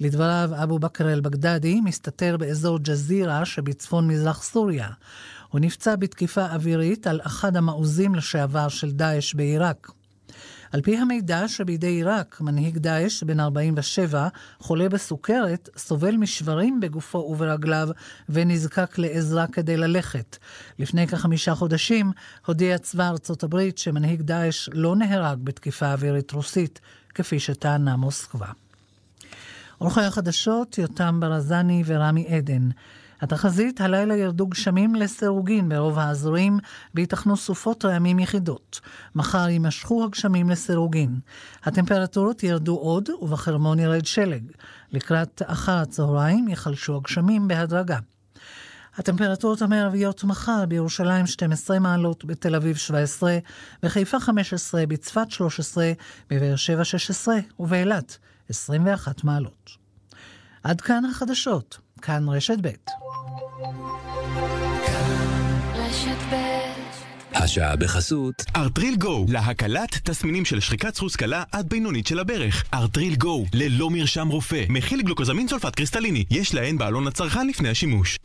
לדבריו, אבו בכר אל-בגדדי מסתתר באזור ג'זירה שבצפון מזרח סוריה. הוא נפצע בתקיפה אווירית על אחד המעוזים לשעבר של דאעש בעיראק. על פי המידע שבידי עיראק, מנהיג דאעש, בן 47, חולה בסוכרת, סובל משברים בגופו וברגליו ונזקק לעזרה כדי ללכת. לפני כחמישה חודשים הודיע צבא ארצות הברית שמנהיג דאעש לא נהרג בתקיפה אווירית רוסית, כפי שטענה מוסקבה. עורכי החדשות יותם ברזני ורמי עדן. התחזית, הלילה ירדו גשמים לסירוגין ברוב האזורים, וייתכנו סופות רעמים יחידות. מחר יימשכו הגשמים לסירוגין. הטמפרטורות ירדו עוד, ובחרמון ירד שלג. לקראת אחר הצהריים ייחלשו הגשמים בהדרגה. הטמפרטורות המערביות מחר בירושלים 12 מעלות, בתל אביב 17, בחיפה 15, בצפת 13, בבאר שבע 16 ובאילת 21 מעלות. עד כאן החדשות, כאן רשת ב'. השעה בחסות ארטריל גו, להקלת תסמינים של שחיקת סחוס קלה עד בינונית של הברך. ארטריל גו, ללא מרשם רופא, מכיל גלוקוזמין סולפט קריסטליני, יש להן בעלון הצרכן לפני השימוש.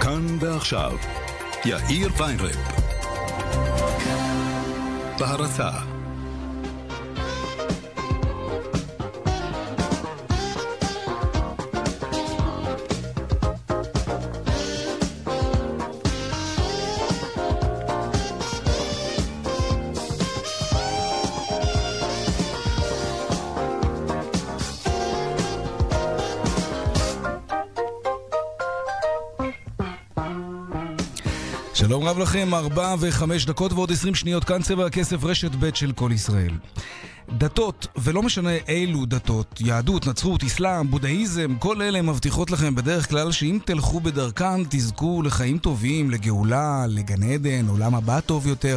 כאן ועכשיו, יאיר ויינרב. בהרצה שלום רב לכם, ארבע וחמש דקות ועוד עשרים שניות, כאן צבע הכסף רשת ב' של כל ישראל. דתות, ולא משנה אילו דתות, יהדות, נצרות, אסלאם, בודהיזם, כל אלה מבטיחות לכם בדרך כלל שאם תלכו בדרכן תזכו לחיים טובים, לגאולה, לגן עדן, עולם הבא טוב יותר.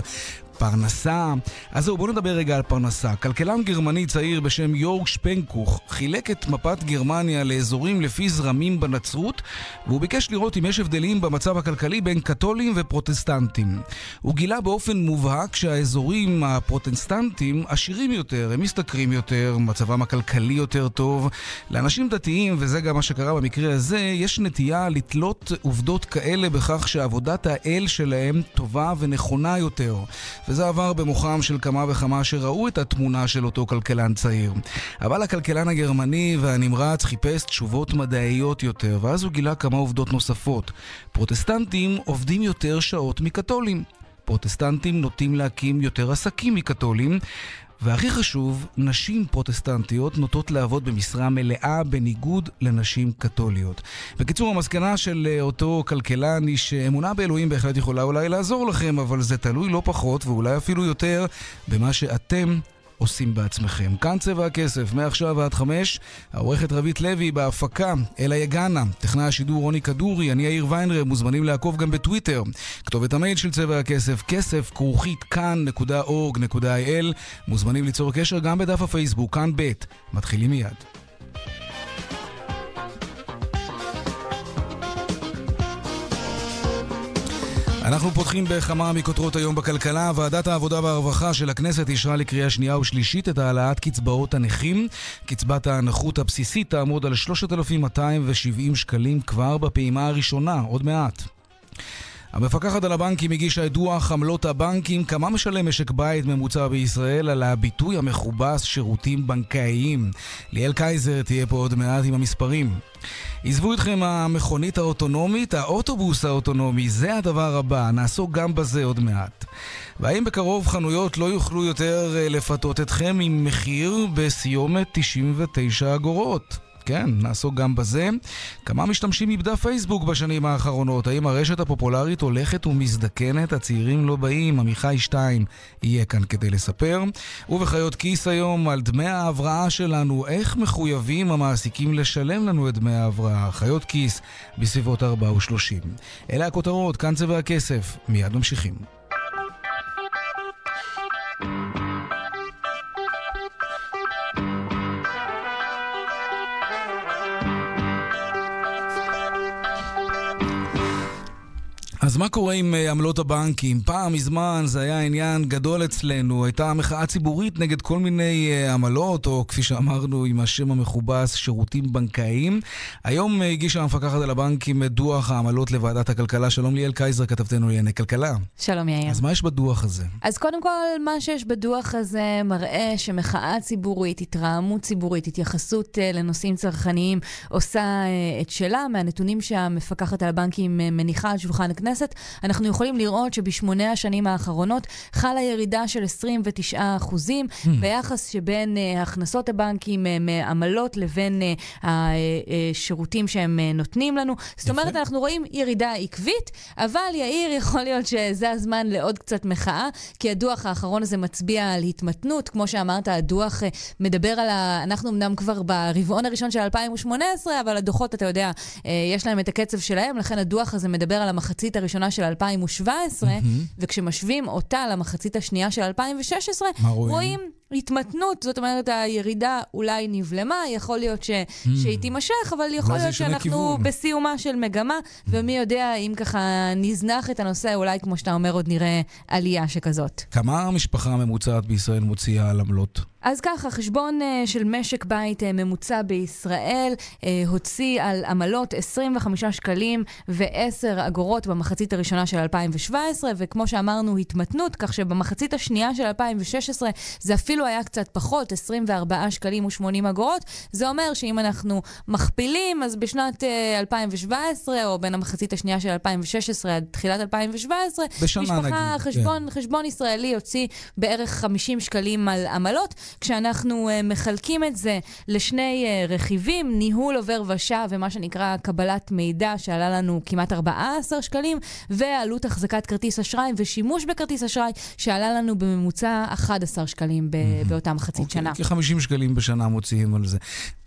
פרנסה. אז זהו, בואו נדבר רגע על פרנסה. כלכלן גרמני צעיר בשם יורג שפנקוך חילק את מפת גרמניה לאזורים לפי זרמים בנצרות, והוא ביקש לראות אם יש הבדלים במצב הכלכלי בין קתולים ופרוטסטנטים. הוא גילה באופן מובהק שהאזורים הפרוטסטנטים עשירים יותר, הם משתכרים יותר, מצבם הכלכלי יותר טוב. לאנשים דתיים, וזה גם מה שקרה במקרה הזה, יש נטייה לתלות עובדות כאלה בכך שעבודת האל שלהם טובה ונכונה יותר. וזה עבר במוחם של כמה וכמה שראו את התמונה של אותו כלכלן צעיר. אבל הכלכלן הגרמני והנמרץ חיפש תשובות מדעיות יותר, ואז הוא גילה כמה עובדות נוספות. פרוטסטנטים עובדים יותר שעות מקתולים. פרוטסטנטים נוטים להקים יותר עסקים מקתולים, והכי חשוב, נשים פרוטסטנטיות נוטות לעבוד במשרה מלאה בניגוד לנשים קתוליות. בקיצור, המסקנה של אה, אותו כלכלן היא שאמונה באלוהים בהחלט יכולה אולי לעזור לכם, אבל זה תלוי לא פחות ואולי אפילו יותר במה שאתם עושים בעצמכם. כאן צבע הכסף, מעכשיו ועד חמש, העורכת רבית לוי בהפקה, אלה יגנה, טכנאי השידור רוני כדורי, אני יאיר ויינרב, מוזמנים לעקוב גם בטוויטר. כתובת המייל של צבע הכסף, כסף כרוכית כאן.org.il, מוזמנים ליצור קשר גם בדף הפייסבוק, כאן ב', מתחילים מיד. אנחנו פותחים בכמה מכותרות היום בכלכלה. ועדת העבודה והרווחה של הכנסת אישרה לקריאה שנייה ושלישית את העלאת קצבאות הנכים. קצבת הנכות הבסיסית תעמוד על 3,270 שקלים כבר בפעימה הראשונה, עוד מעט. המפקחת על הבנקים הגישה את דוח עמלות הבנקים, כמה משלם משק בית ממוצע בישראל על הביטוי המכובס שירותים בנקאיים. ליאל קייזר תהיה פה עוד מעט עם המספרים. עזבו אתכם המכונית האוטונומית, האוטובוס האוטונומי, זה הדבר הבא, נעסוק גם בזה עוד מעט. והאם בקרוב חנויות לא יוכלו יותר אה, לפתות אתכם עם מחיר בסיומת 99 אגורות? כן, נעסוק גם בזה. כמה משתמשים איבדה פייסבוק בשנים האחרונות? האם הרשת הפופולרית הולכת ומזדקנת? הצעירים לא באים, עמיחי שטיין יהיה כאן כדי לספר. ובחיות כיס היום על דמי ההבראה שלנו, איך מחויבים המעסיקים לשלם לנו את דמי ההבראה? חיות כיס בסביבות 4 ו-30. אלה הכותרות, כאן צבע הכסף. מיד ממשיכים. אז מה קורה עם אה, עמלות הבנקים? פעם מזמן זה היה עניין גדול אצלנו, הייתה מחאה ציבורית נגד כל מיני אה, עמלות, או כפי שאמרנו עם השם המכובס, שירותים בנקאיים. היום אה, הגישה המפקחת על הבנקים את דוח העמלות לוועדת הכלכלה. שלום ליאל קייזר, כתבתנו לענייני כלכלה. שלום יאיר. אז מה יש בדוח הזה? אז קודם כל, מה שיש בדוח הזה מראה שמחאה ציבורית, התרעמות ציבורית, התייחסות לנושאים צרכניים עושה את שלה. מהנתונים שהמפקחת על הבנקים מניחה על שולחן הכנסת, הכנסת, אנחנו יכולים לראות שבשמונה השנים האחרונות חלה ירידה של 29 אחוזים mm. ביחס שבין uh, הכנסות הבנקים uh, מעמלות לבין השירותים שהם uh, נותנים לנו. זאת אומרת, אנחנו רואים ירידה עקבית, אבל יאיר, יכול להיות שזה הזמן לעוד קצת מחאה, כי הדוח האחרון הזה מצביע על התמתנות. כמו שאמרת, הדוח מדבר על ה... אנחנו אמנם כבר ברבעון הראשון של 2018, אבל הדוחות, אתה יודע, יש להם את הקצב שלהם, לכן הדוח הזה מדבר על המחצית המחצית הראשונה של 2017, mm-hmm. וכשמשווים אותה למחצית השנייה של 2016, רואים? רואים התמתנות, זאת אומרת, הירידה אולי נבלמה, יכול להיות ש... mm. שהיא תימשך, אבל יכול להיות שאנחנו כיוון. בסיומה של מגמה, mm. ומי יודע אם ככה נזנח את הנושא, אולי, כמו שאתה אומר, עוד נראה עלייה שכזאת. כמה המשפחה הממוצעת בישראל מוציאה על עמלות? אז ככה, חשבון uh, של משק בית uh, ממוצע בישראל uh, הוציא על עמלות 25 שקלים ו-10 אגורות במחצית הראשונה של 2017, וכמו שאמרנו, התמתנות, כך שבמחצית השנייה של 2016 זה אפילו היה קצת פחות, 24 שקלים ו-80 אגורות. זה אומר שאם אנחנו מכפילים, אז בשנת uh, 2017, או בין המחצית השנייה של 2016 עד תחילת 2017, בשנה משפחה, נגיד. חשבון, כן. חשבון ישראלי הוציא בערך 50 שקלים על עמלות. כשאנחנו uh, מחלקים את זה לשני uh, רכיבים, ניהול עובר ושב ומה שנקרא קבלת מידע, שעלה לנו כמעט 14 שקלים, ועלות החזקת כרטיס אשראי ושימוש בכרטיס אשראי, שעלה לנו בממוצע 11 שקלים באותה מחצית okay, שנה. כ-50 שקלים בשנה מוציאים על זה.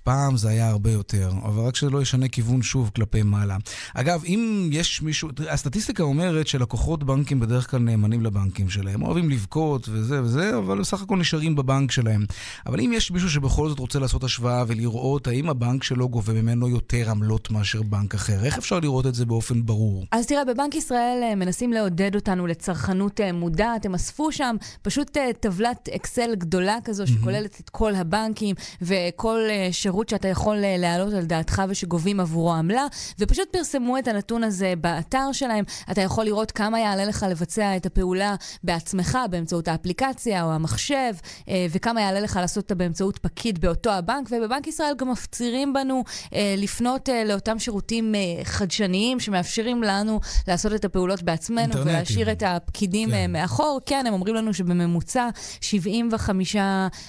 פעם זה היה הרבה יותר, אבל רק שזה לא ישנה כיוון שוב כלפי מעלה. אגב, אם יש מישהו, הסטטיסטיקה אומרת שלקוחות בנקים בדרך כלל נאמנים לבנקים שלהם, אוהבים לבכות וזה וזה, אבל בסך הכל נשארים בבנק שלהם. אבל אם יש מישהו שבכל זאת רוצה לעשות השוואה ולראות האם הבנק שלו גובה ממנו יותר עמלות מאשר בנק אחר, איך אפשר לראות את זה באופן ברור? אז תראה, בבנק ישראל אה, מנסים לעודד אותנו לצרכנות אה, מודעת, הם אספו שם פשוט אה, טבלת אקסל גדולה כזו שכוללת את כל הבנקים וכל שירות. שירות שאתה יכול אה, להעלות על דעתך ושגובים עבורו עמלה, ופשוט פרסמו את הנתון הזה באתר שלהם. אתה יכול לראות כמה יעלה לך לבצע את הפעולה בעצמך באמצעות האפליקציה או המחשב, אה, וכמה יעלה לך לעשות אותה באמצעות פקיד באותו הבנק, ובבנק ישראל גם מפצירים בנו אה, לפנות לאותם שירותים חדשניים שמאפשרים לנו לעשות את הפעולות בעצמנו אינטרנטים. ולהשאיר את הפקידים כן. מאחור. כן, הם אומרים לנו שבממוצע 75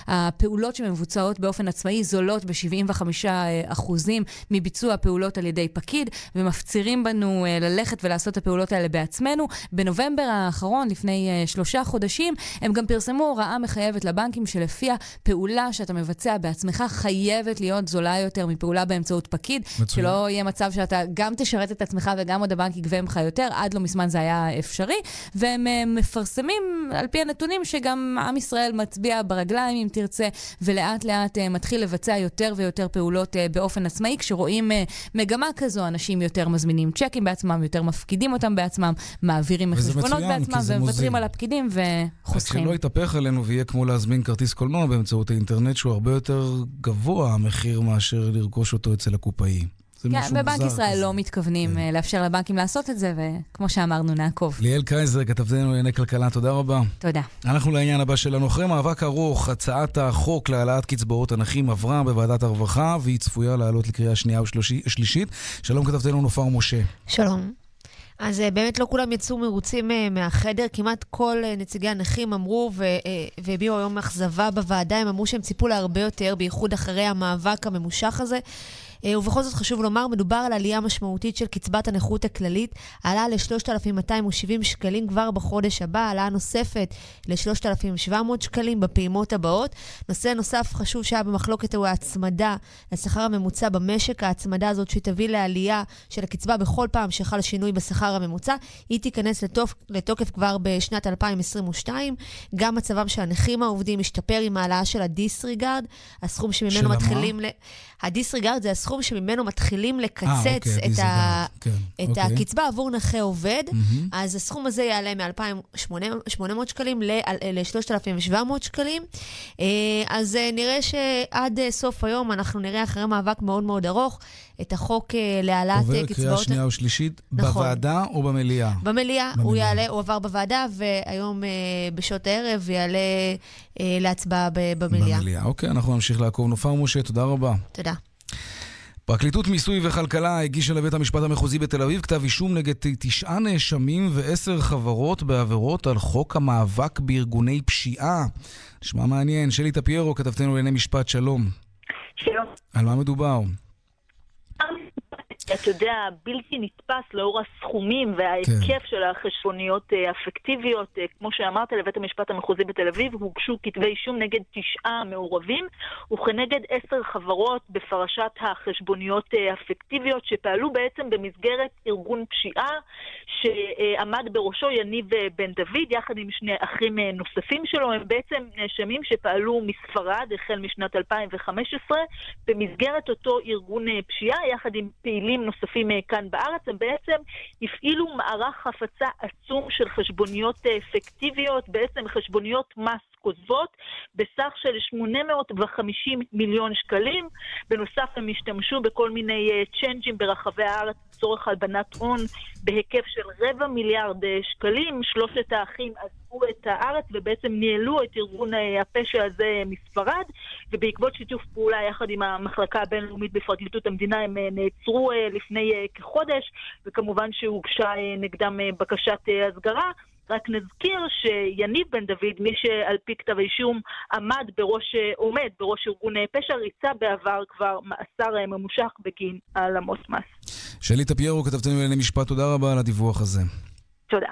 הפעולות שמבוצעות באופן עצמאי זולות ב-70 75 אחוזים מביצוע פעולות על ידי פקיד, ומפצירים בנו אה, ללכת ולעשות את הפעולות האלה בעצמנו. בנובמבר האחרון, לפני אה, שלושה חודשים, הם גם פרסמו הוראה מחייבת לבנקים שלפיה פעולה שאתה מבצע בעצמך חייבת להיות זולה יותר מפעולה באמצעות פקיד. מצוין. שלא יהיה מצב שאתה גם תשרת את עצמך וגם עוד הבנק יגבה ממך יותר, עד לא מזמן זה היה אפשרי. והם אה, מפרסמים, על פי הנתונים, שגם עם ישראל מצביע ברגליים, אם תרצה, ולאט לאט מתחיל לבצע יותר ויותר. יותר פעולות uh, באופן עצמאי. כשרואים uh, מגמה כזו, אנשים יותר מזמינים צ'קים בעצמם, יותר מפקידים אותם בעצמם, מעבירים מחשבונות בעצמם, ומוותרים על הפקידים וחוסכים. אז שלא יתהפך עלינו ויהיה כמו להזמין כרטיס קולנוע באמצעות האינטרנט, שהוא הרבה יותר גבוה המחיר מאשר לרכוש אותו אצל הקופאי. זה כן, בבנק ישראל כזה. לא מתכוונים כן. לאפשר לבנקים לעשות את זה, וכמו שאמרנו, נעקוב. ליאל קייזר, כתבתנו לענייני כלכלה, תודה רבה. תודה. אנחנו לעניין הבא שלנו. אחרי מאבק ארוך, הצעת החוק להעלאת קצבאות הנכים עברה בוועדת הרווחה, והיא צפויה לעלות לקריאה שנייה ושלישית. שלום, כתבתנו נופר משה. שלום. אז אה, באמת לא כולם יצאו מרוצים אה, מהחדר, כמעט כל אה, נציגי הנכים אמרו והביעו היום אכזבה בוועדה, הם אמרו שהם ציפו להרבה יותר, בייחוד אחרי המאבק הממושך הזה. אה, ובכל זאת חשוב לומר, מדובר על עלייה משמעותית של קצבת הנכות הכללית, עלה ל-3,270 שקלים כבר בחודש הבא, העלאה נוספת ל-3,700 שקלים בפעימות הבאות. נושא נוסף חשוב שהיה במחלוקת הוא ההצמדה לשכר הממוצע במשק, ההצמדה הזאת שתביא לעלייה של הקצבה בכל פעם שחל שינוי בשכר הממוצע, היא תיכנס לתוקף, לתוקף כבר בשנת 2022. גם מצבם של הנכים העובדים משתפר עם העלאה של הדיסריגרד, הסכום שממנו מתחילים... ל... הדיסריגרד זה הסכום... שממנו מתחילים לקצץ אה, אוקיי, את, ה... כן, את אוקיי. הקצבה עבור נכה עובד. מהמם. אז הסכום הזה יעלה מ-2,800 שקלים ל-3,700 שקלים. אה, אז אה, נראה שעד אה, סוף היום אנחנו נראה אחרי מאבק מאוד מאוד ארוך את החוק אה, להעלאת אה, עובר קצבאות... קריאה שנייה ושלישית נכון. בוועדה או במליאה? במליאה, הוא במליאה. יעלה, הוא עבר בוועדה, והיום אה, בשעות הערב יעלה להצבעה ב- במליאה. במליאה. אוקיי, אנחנו נמשיך לעקוב. נופר משה, תודה רבה. תודה. פרקליטות מיסוי וכלכלה הגישה לבית המשפט המחוזי בתל אביב כתב אישום נגד תשעה נאשמים ועשר חברות בעבירות על חוק המאבק בארגוני פשיעה. נשמע מעניין. שלי טפיירו, כתבתנו לענייני משפט, שלום. שלום. על מה מדובר? אתה יודע, בלתי נתפס לאור הסכומים וההיקף של החשבוניות אה, הפיקטיביות. אה, כמו שאמרת, לבית המשפט המחוזי בתל אביב הוגשו כתבי אישום נגד תשעה מעורבים וכנגד עשר חברות בפרשת החשבוניות אה, הפיקטיביות שפעלו בעצם במסגרת ארגון פשיעה שעמד בראשו יניב בן דוד יחד עם שני אחים נוספים שלו. הם בעצם נאשמים שפעלו מספרד החל משנת 2015 במסגרת אותו ארגון פשיעה יחד עם פעילים נוספים אה, כאן בארץ. הם בעצם הפעילו מערך הפצה עצום של חשבוניות אה, פיקטיביות, בעצם חשבוניות מס כוזבות, בסך של 850 מיליון שקלים. בנוסף הם השתמשו בכל מיני אה, צ'יינג'ים ברחבי הארץ לצורך הלבנת הון בהיקף של רבע מיליארד אה, שקלים. שלושת האחים עזבו את הארץ ובעצם ניהלו את ארגון אה, הפשע הזה מספרד, ובעקבות שיתוף פעולה יחד עם המחלקה הבינלאומית בפרקליטות המדינה הם נעצרו לפני כחודש, וכמובן שהוגשה נגדם בקשת הסגרה. רק נזכיר שיניב בן דוד, מי שעל פי כתב האישום עמד בראש, עומד בראש ארגון פשע, ריצה בעבר כבר מאסר אה, ממושך בגין העלמות מס. שלי טפיירו, כתבתנו לענייני משפט, תודה רבה על הדיווח הזה. תודה.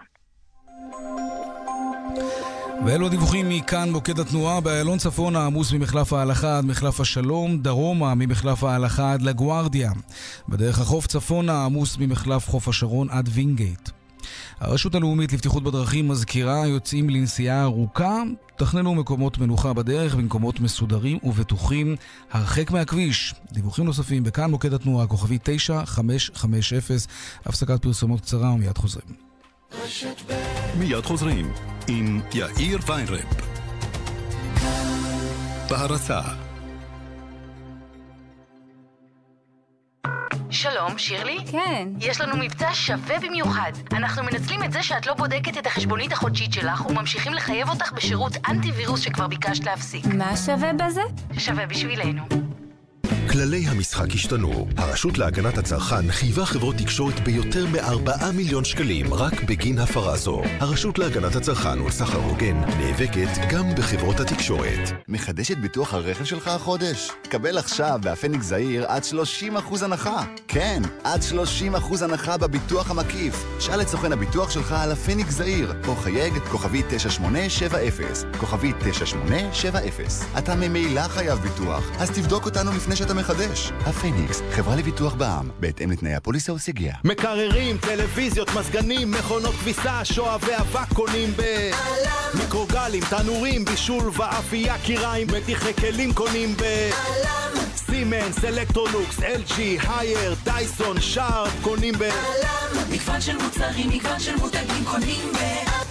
ואלו הדיווחים מכאן מוקד התנועה באיילון צפונה עמוס ממחלף ההלכה עד מחלף השלום, דרומה ממחלף ההלכה עד לגוארדיה. בדרך החוף צפונה עמוס ממחלף חוף השרון עד וינגייט. הרשות הלאומית לבטיחות בדרכים מזכירה יוצאים לנסיעה ארוכה, תכננו מקומות מנוחה בדרך במקומות מסודרים ובטוחים הרחק מהכביש. דיווחים נוספים בכאן מוקד התנועה, כוכבי 9550, הפסקת פרסומות קצרה ומיד חוזרים. מיד חוזרים עם יאיר ויינרב. בהרצה שלום, שירלי? כן. יש לנו מבצע שווה במיוחד. אנחנו מנצלים את זה שאת לא בודקת את החשבונית החודשית שלך וממשיכים לחייב אותך בשירות אנטי-וירוס שכבר ביקשת להפסיק. מה שווה בזה? שווה בשבילנו. כללי המשחק השתנו. הרשות להגנת הצרכן חייבה חברות תקשורת ביותר מ-4 מיליון שקלים רק בגין הפרה זו. הרשות להגנת הצרכן ולסחר הוגן נאבקת גם בחברות התקשורת. מחדש את ביטוח הרכב שלך החודש? קבל עכשיו בהפניקס זעיר עד 30% הנחה. כן, עד 30% הנחה בביטוח המקיף. שאל את סוכן הביטוח שלך על הפניקס זעיר, או חייג כוכבי 9870, כוכבי 9870. אתה ממילא חייב ביטוח, אז תבדוק אותנו לפני שאתה מחדש. הפניקס, חברה לביטוח בע"מ, בהתאם לתנאי הפוליסה או סייגיה. מקררים, טלוויזיות, מזגנים, מכונות כביסה, שואבי אבק קונים ב... מיקרוגלים, תנורים, בישול ואפייה, קיריים, מטיחי כלים קונים ב... סימנס, אלקטרולוקס, LG, הייר, דייסון, שארפ, קונים ב... מגוון של מוצרים, מגוון של מותגים קונים ב...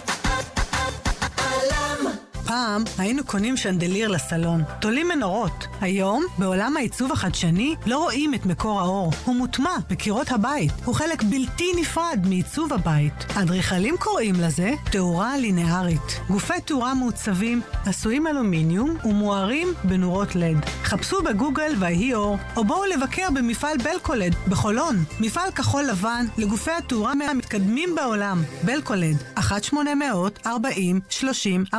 פעם היינו קונים שנדליר לסלון, תולים מנורות. היום, בעולם העיצוב החדשני, לא רואים את מקור האור. הוא מוטמע בקירות הבית. הוא חלק בלתי נפרד מעיצוב הבית. אדריכלים קוראים לזה תאורה לינארית. גופי תאורה מעוצבים, עשויים אלומיניום ומוארים בנורות לד. חפשו בגוגל ויהי אור, או בואו לבקר במפעל בלקולד בחולון. מפעל כחול לבן לגופי התאורה מהמתקדמים בעולם. בלקולד, 1-800-40-30-40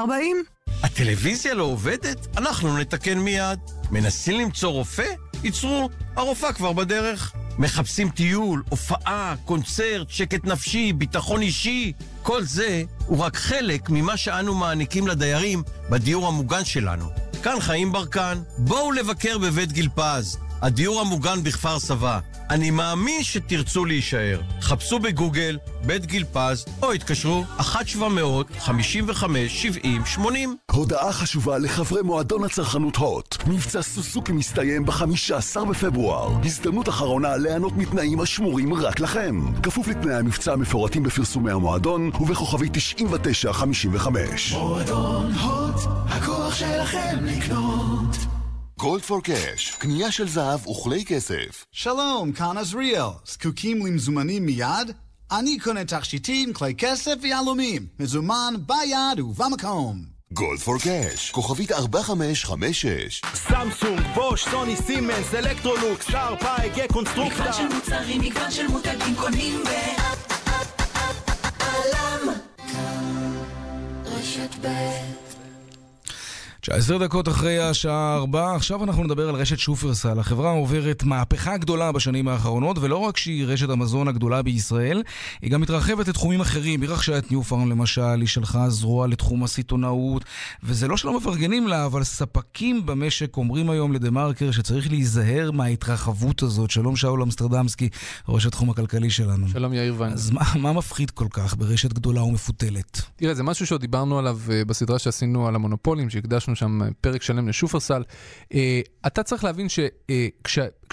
הטלוויזיה לא עובדת? אנחנו נתקן מיד. מנסים למצוא רופא? ייצרו, הרופאה כבר בדרך. מחפשים טיול, הופעה, קונצרט, שקט נפשי, ביטחון אישי. כל זה הוא רק חלק ממה שאנו מעניקים לדיירים בדיור המוגן שלנו. כאן חיים ברקן, בואו לבקר בבית גיל פז. הדיור המוגן בכפר סבא. אני מאמין שתרצו להישאר. חפשו בגוגל בית גיל פז, או התקשרו 1-700-55-70-80. הודעה חשובה לחברי מועדון הצרכנות הוט. מבצע סוסוקי מסתיים ב-15 בפברואר. הזדמנות אחרונה ליהנות מתנאים השמורים רק לכם. כפוף לתנאי המבצע המפורטים בפרסומי המועדון ובכוכבי 9955. מועדון הוט, הכוח שלכם לקנות. Gold for Cash, קנייה של זהב וכלי כסף. שלום, כאן עזריאל. זקוקים למזומנים מיד? אני קונה תכשיטים, כלי כסף ויהלומים. מזומן ביד ובמקום. Gold for Cash, כוכבית 4556. סמסונג, בוש, סוני, סימנס, אלקטרולוקס, שר, פאי, קונסטרוקטה. מגוון של מוצרים, מגוון של מותגים קונים ב... עלם. רשת ב' 19 דקות אחרי השעה 4, עכשיו אנחנו נדבר על רשת שופרסל. החברה עוברת מהפכה גדולה בשנים האחרונות, ולא רק שהיא רשת המזון הגדולה בישראל, היא גם מתרחבת לתחומים אחרים. היא רכשה את ניו פארם למשל, היא שלחה זרוע לתחום הסיטונאות, וזה לא שלא מפרגנים לה, אבל ספקים במשק אומרים היום לדה מרקר שצריך להיזהר מההתרחבות הזאת. שלום שאול אמסטרדמסקי, ראש התחום הכלכלי שלנו. שלום יאיר ויינר. אז מה, מה מפחיד כל כך ברשת גדולה ומפותלת? תראה, זה משהו שעוד דיברנו עליו uh, בסדרה שעשינו על המונופולים, שהקדשנו שם uh, פרק שלם לשופרסל. Uh, אתה צריך להבין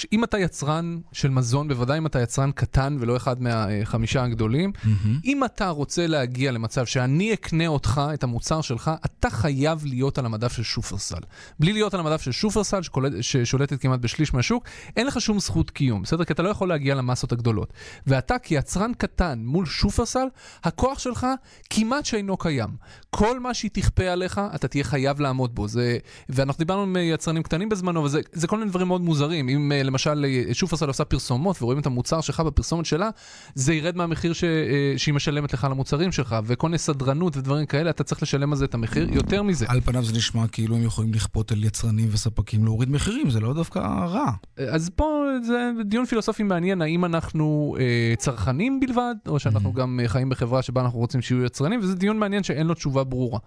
שאם אתה יצרן של מזון, בוודאי אם אתה יצרן קטן ולא אחד מהחמישה הגדולים, Mm-hmm. אם אתה רוצה להגיע למצב שאני אקנה אותך, את המוצר שלך, אתה חייב להיות על המדף של שופרסל. בלי להיות על המדף של שופרסל, שקולט, ששולטת כמעט בשליש מהשוק, אין לך שום זכות קיום, בסדר? כי אתה לא יכול להגיע למסות הגדולות. ואתה כיצרן קטן מול שופרסל, הכוח שלך כמעט שאינו קיים. כל מה שהיא תכפה עליך, אתה תהיה חייב לעמוד בו. זה, ואנחנו דיברנו עם יצרנים קטנים בזמנו, וזה זה כל מיני דברים מאוד מוזרים. אם אה, למשל אה, שופרסל עושה פרסומות ורואים את המוצר שלך בפרסומת שלה, זה ירד מהמחיר ש, אה, שהיא משלמת לך על המוצרים שלך, וכל מיני סדרנות ודברים כאלה, אתה צריך לשלם על זה את המחיר. יותר מזה. על פניו זה נשמע כאילו הם יכולים לכפות על יצרנים וספקים להוריד מחירים, זה לא דווקא רע. אז פה זה דיון פילוסופי מעניין, האם אנחנו אה, צרכנים בלבד, או שאנחנו Mm-hmm. גם אה, חיים בחברה שבה אנחנו רוצים שיהיו יצרנים, וזה דיון מעניין שאין לו תשובה ברורה.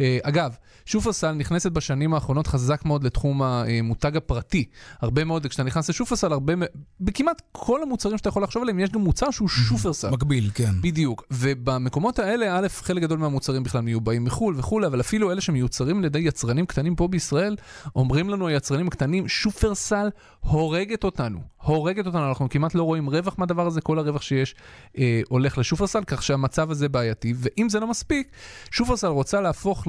אה, אגב, שופרסל נכנסת בשנים האחרונות חזק מאוד לתחום המותג הפרטי. הרבה מאוד, כשאתה נכנס לשופרסל, הרבה, מ- בכמעט כל המוצרים שאתה יכול לחשוב עליהם, יש גם מוצר שהוא שופרסל. מקביל, כן. בדיוק. ובמקומות האלה, א', חלק גדול מהמוצרים בכלל מיובאים מחו"ל וכולי, אבל אפילו אלה שמיוצרים על ידי יצרנים קטנים פה בישראל, אומרים לנו היצרנים הקטנים, שופרסל הורגת אותנו. הורגת אותנו, אנחנו כמעט לא רואים רווח מהדבר הזה, כל הרווח שיש אה, הולך לשופרסל, כך שהמצב הזה בעייתי. ואם זה לא מספיק, שופרסל רוצה להפוך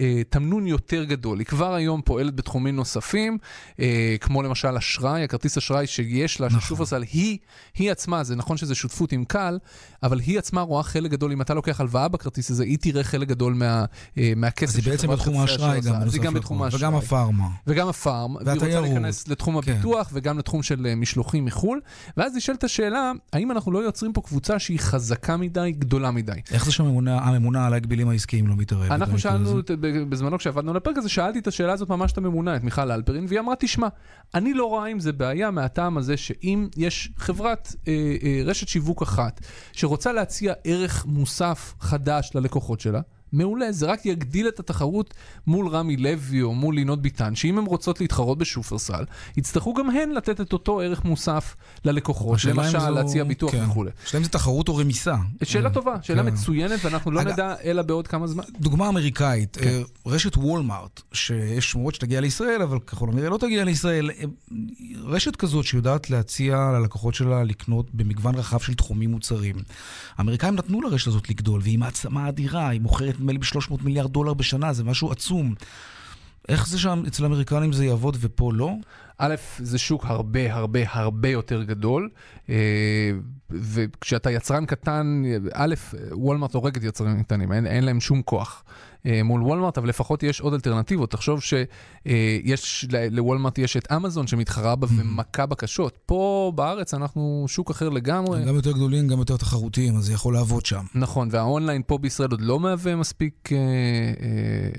לתמנון יותר גדול. היא כבר היום פועלת בתחומים נוספים, אה, כמו למשל אשראי, הכרטיס אשראי שיש לה, נכון. ששופרסל היא, היא עצמה, זה נכון שזה שותפות עם קל, אבל היא עצמה רואה חלק גדול, אם אתה לוקח הלוואה בכרטיס הזה, היא תראה חלק גדול מה, אה, מהכסף אז היא בעצם בתחום האשראי גם. אז היא גם בתחום. האשראי. וגם הפארמה. וגם הפארם. והיא רוצה והתיירות. להיכנס לתחום כן. הביטוח וגם לתחום של אה, משלוחים מחו"ל. ואז נשאלת השאלה, האם אנחנו לא יוצרים פה קבוצה שהיא חזקה מדי, גדולה מדי? איך זה שהממונה על ההגבלים העסקיים לא מתערבת? אנחנו שאלנו, בזמנו כשעבדנו על הפרק הזה, שאלתי את השאלה הזאת ממש את הממונה, את מיכל אלפרין, והיא אמרה, תשמע, אני לא רואה עם זה בעיה מהטעם הזה שאם יש חברת אה, אה, רשת שיווק אחת שרוצה להציע ערך מוסף חדש ללקוחות שלה, מעולה, זה רק יגדיל את התחרות מול רמי לוי או מול לינות ביטן, שאם הן רוצות להתחרות בשופרסל, יצטרכו גם הן לתת את אותו ערך מוסף ללקוחות, למשל זו- להציע ביטוח כן. וכולי. השאלה אם זה תחרות או רמיסה. שאלה אה, טובה, שאלה כן. מצוינת, ואנחנו לא אגב- נדע אלא בעוד כמה זמן. דוגמה אמריקאית, כן. אה, רשת וולמארט, שיש שמועות שתגיע לישראל, אבל ככל הנראה לא תגיע לישראל, אה, רשת כזאת שיודעת להציע ללקוחות שלה לקנות במגוון רחב של תחומים מוצרים. האמריקאים נתנו לרשת הזאת לגדול, והיא מעצמה אדירה, היא מוכרת נדמה לי ב-300 מיליארד דולר בשנה, זה משהו עצום. איך זה שם אצל האמריקנים זה יעבוד ופה לא? א', זה שוק הרבה הרבה הרבה יותר גדול, אה, וכשאתה יצרן קטן, א', וולמרט הורגת יצרנים קטנים, אין, אין להם שום כוח. אה, מול וולמרט, אבל לפחות יש עוד אלטרנטיבות. תחשוב שיש, לוולמרט יש את אמזון שמתחרה בה ומכה בקשות. פה בארץ אנחנו שוק אחר לגמרי. גם יותר גדולים, גם יותר תחרותיים, אז זה יכול לעבוד שם. נכון, והאונליין פה בישראל עוד לא מהווה מספיק אה, אה,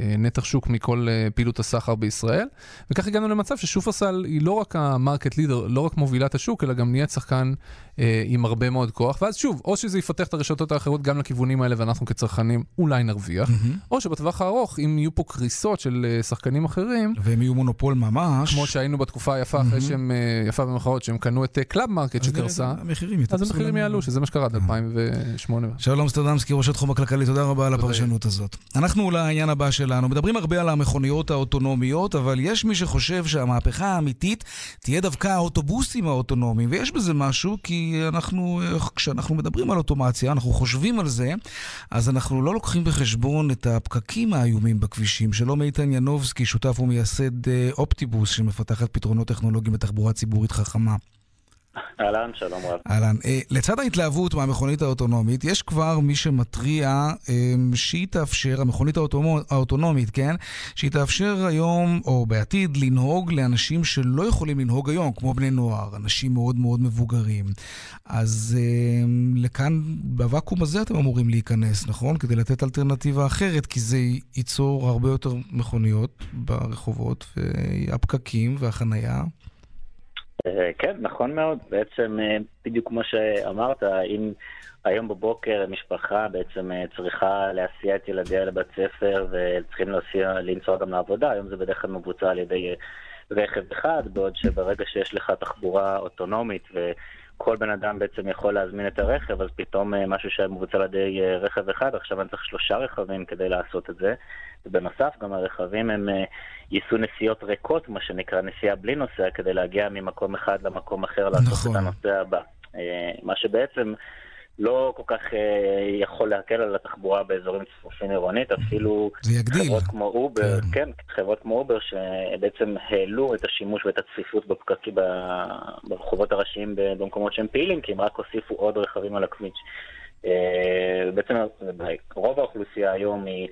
אה, נתח שוק מכל אה, פעילות הסחר בישראל, וכך הגענו למצב ששופרסל היא לא רק ה market leader, לא רק מובילת השוק, אלא גם נהיית שחקן אה, עם הרבה מאוד כוח. ואז שוב, או שזה יפתח את הרשתות האחרות גם לכיוונים האלה, ואנחנו כצרכנים אולי נרוויח, mm-hmm. או שבטווח הארוך, אם יהיו פה קריסות של אה, שחקנים אחרים... והם יהיו מונופול ממש. כמו שהיינו בתקופה היפה, אחרי mm-hmm. שהם, אה, יפה במחאות, שהם קנו את קלאב מרקט שקרסה. המחירים אז המחירים יעלו, שזה מה שקרה עד 2008. שלום סטרדמסקי, ראש התחום הכלכלי, תודה רבה על הפרשנות הזאת. אנחנו לעניין הבא שלנו. מדברים הרבה על המכוניות האוטונומיות, אבל יש מי שחושב שהמהפכה האמיתית תהיה דווקא האוטובוסים האוטונומיים, ויש בזה משהו, כי אנחנו, כשאנחנו מדברים על אוטומציה, אנחנו חושבים על זה, אז אנחנו לא לוקחים בחשבון את הפקקים האיומים בכבישים. שלום איתן ינובסקי, שותף ומייסד אה, אופטיבוס, שמפתחת פתרונות טכנולוגיים בתחבורה ציבורית חכמה. אהלן, שלום רב. אהלן. אה, לצד ההתלהבות מהמכונית האוטונומית, יש כבר מי שמתריע אה, שהיא תאפשר, המכונית האוטונומית, כן? שהיא תאפשר היום, או בעתיד, לנהוג לאנשים שלא יכולים לנהוג היום, כמו בני נוער, אנשים מאוד מאוד מבוגרים. אז אה, לכאן, בוואקום הזה אתם אמורים להיכנס, נכון? כדי לתת אלטרנטיבה אחרת, כי זה ייצור הרבה יותר מכוניות ברחובות, והפקקים והחנייה. אה, כן, נכון מאוד. בעצם, אה, בדיוק כמו שאמרת, אם היום בבוקר משפחה בעצם אה, צריכה להסיע את ילדיה לבית ספר וצריכים להסיע, לנסוע גם לעבודה, היום זה בדרך כלל מבוצע על ידי רכב אחד, בעוד שברגע שיש לך תחבורה אוטונומית וכל בן אדם בעצם יכול להזמין את הרכב, אז פתאום משהו שהיה מבוצע על ידי רכב אחד, עכשיו אני צריך שלושה רכבים כדי לעשות את זה. ובנוסף, גם הרכבים הם ייסעו נסיעות ריקות, מה שנקרא נסיעה בלי נוסע, כדי להגיע ממקום אחד למקום אחר לעשות נכון. את הנוסע הבא. אה, מה שבעצם לא כל כך אה, יכול להקל על התחבורה באזורים צפופים עירונית, אפילו חברות כמו אובר, כן. כן, חברות כמו אובר שבעצם העלו את השימוש ואת הצפיפות בפקקים ברחובות הראשיים במקומות שהם פעילים, כי הם רק הוסיפו עוד רכבים על הכביש. אה, בעצם רוב האוכלוסייה היום היא...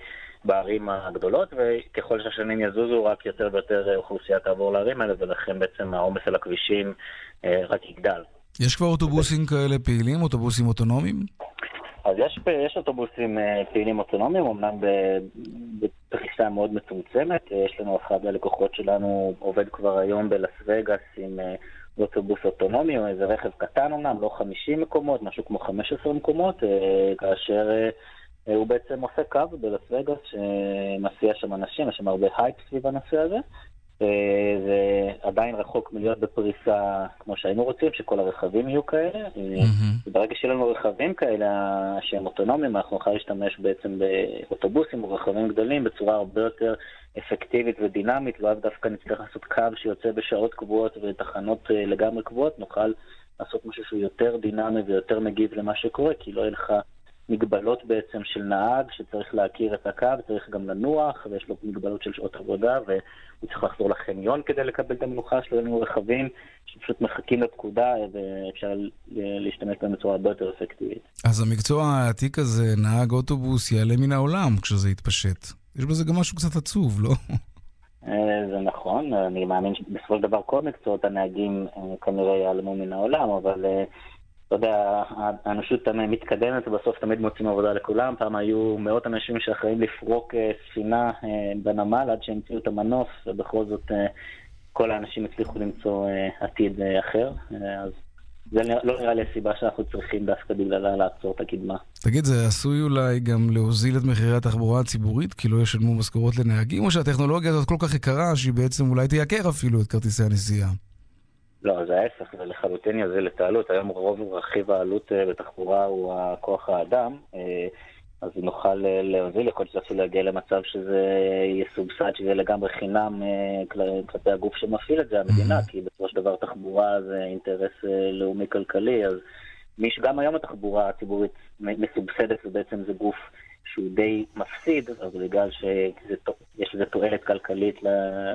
בערים הגדולות, וככל שהשנים יזוזו, רק יותר ויותר אוכלוסייה תעבור לערים האלה, ולכן בעצם העומס על הכבישים אה, רק יגדל. יש כבר אוטובוסים כאלה פעילים, אוטובוסים אוטונומיים? אז יש, יש אוטובוסים אה, פעילים אוטונומיים, אמנם בפריסה מאוד מצומצמת. אה, יש לנו אחד הלקוחות שלנו עובד כבר היום בלאס וגאס עם אוטובוס אוטונומי, או איזה רכב קטן אמנם, לא 50 מקומות, משהו כמו 15 מקומות, כאשר אה, הוא בעצם עושה קו בלאס וגאס שמסיע שם אנשים, יש שם הרבה הייפ סביב הנושא הזה. אה, זה עדיין רחוק מלהיות בפריסה כמו שהיינו רוצים, שכל הרכבים יהיו כאלה. Mm-hmm. ברגע שיהיו לנו רכבים כאלה שהם אוטונומיים, אנחנו נוכל להשתמש בעצם באוטובוסים או רכבים גדולים בצורה הרבה יותר אפקטיבית ודינמית, לאו דווקא נצטרך לעשות קו שיוצא בשעות קבועות ותחנות אה, לגמרי קבועות, נוכל לעשות משהו שהוא יותר דינמי ויותר מגיב למה שקורה, כי לא יהיה לך... מגבלות בעצם של נהג שצריך להכיר את הקו, צריך גם לנוח, ויש לו מגבלות של שעות עבודה, והוא צריך לחזור לחניון כדי לקבל את המנוחה שלו, לנו רכבים שפשוט מחכים לפקודה, ואפשר להשתמש בהם בצורה הרבה יותר אפקטיבית. אז המקצוע העתיק הזה, נהג אוטובוס, יעלה מן העולם כשזה יתפשט. יש בזה גם משהו קצת עצוב, לא? אה, זה נכון, אני מאמין שבסופו של דבר כל מקצועות הנהגים אה, כנראה ייעלמו מן העולם, אבל אה, אתה יודע, האנושות מתקדמת ובסוף תמיד מוצאים עבודה לכולם. פעם היו מאות אנשים שאחראים לפרוק אה, ספינה אה, בנמל עד שהמציאו את המנוף, ובכל זאת אה, כל האנשים הצליחו למצוא עתיד אחר. אז זה לא נראה לי הסיבה שאנחנו צריכים דווקא בגללה לעצור את הקדמה. תגיד, זה עשוי אולי גם להוזיל את מחירי התחבורה הציבורית, כי לא ישלמו משכורות לנהגים, או שהטכנולוגיה הזאת כל כך יקרה שהיא בעצם אולי תייקר אפילו את כרטיסי הנסיעה? לא, זה ההפך, זה לחלוטין יוזיל את העלות. היום רוב רכיב העלות אה, בתחבורה הוא כוח האדם, אה, אז נוכל אה, להוזיל, יכול להיות שאפילו להגיע למצב שזה יסובסד, שזה לגמרי חינם כלפי הגוף שמפעיל את זה, המדינה, כי בסופו של דבר תחבורה זה אינטרס לאומי-כלכלי, אז שגם היום התחבורה הציבורית מסובסדת ובעצם זה גוף שהוא די מפסיד, אז בגלל שיש לזה תועלת כלכלית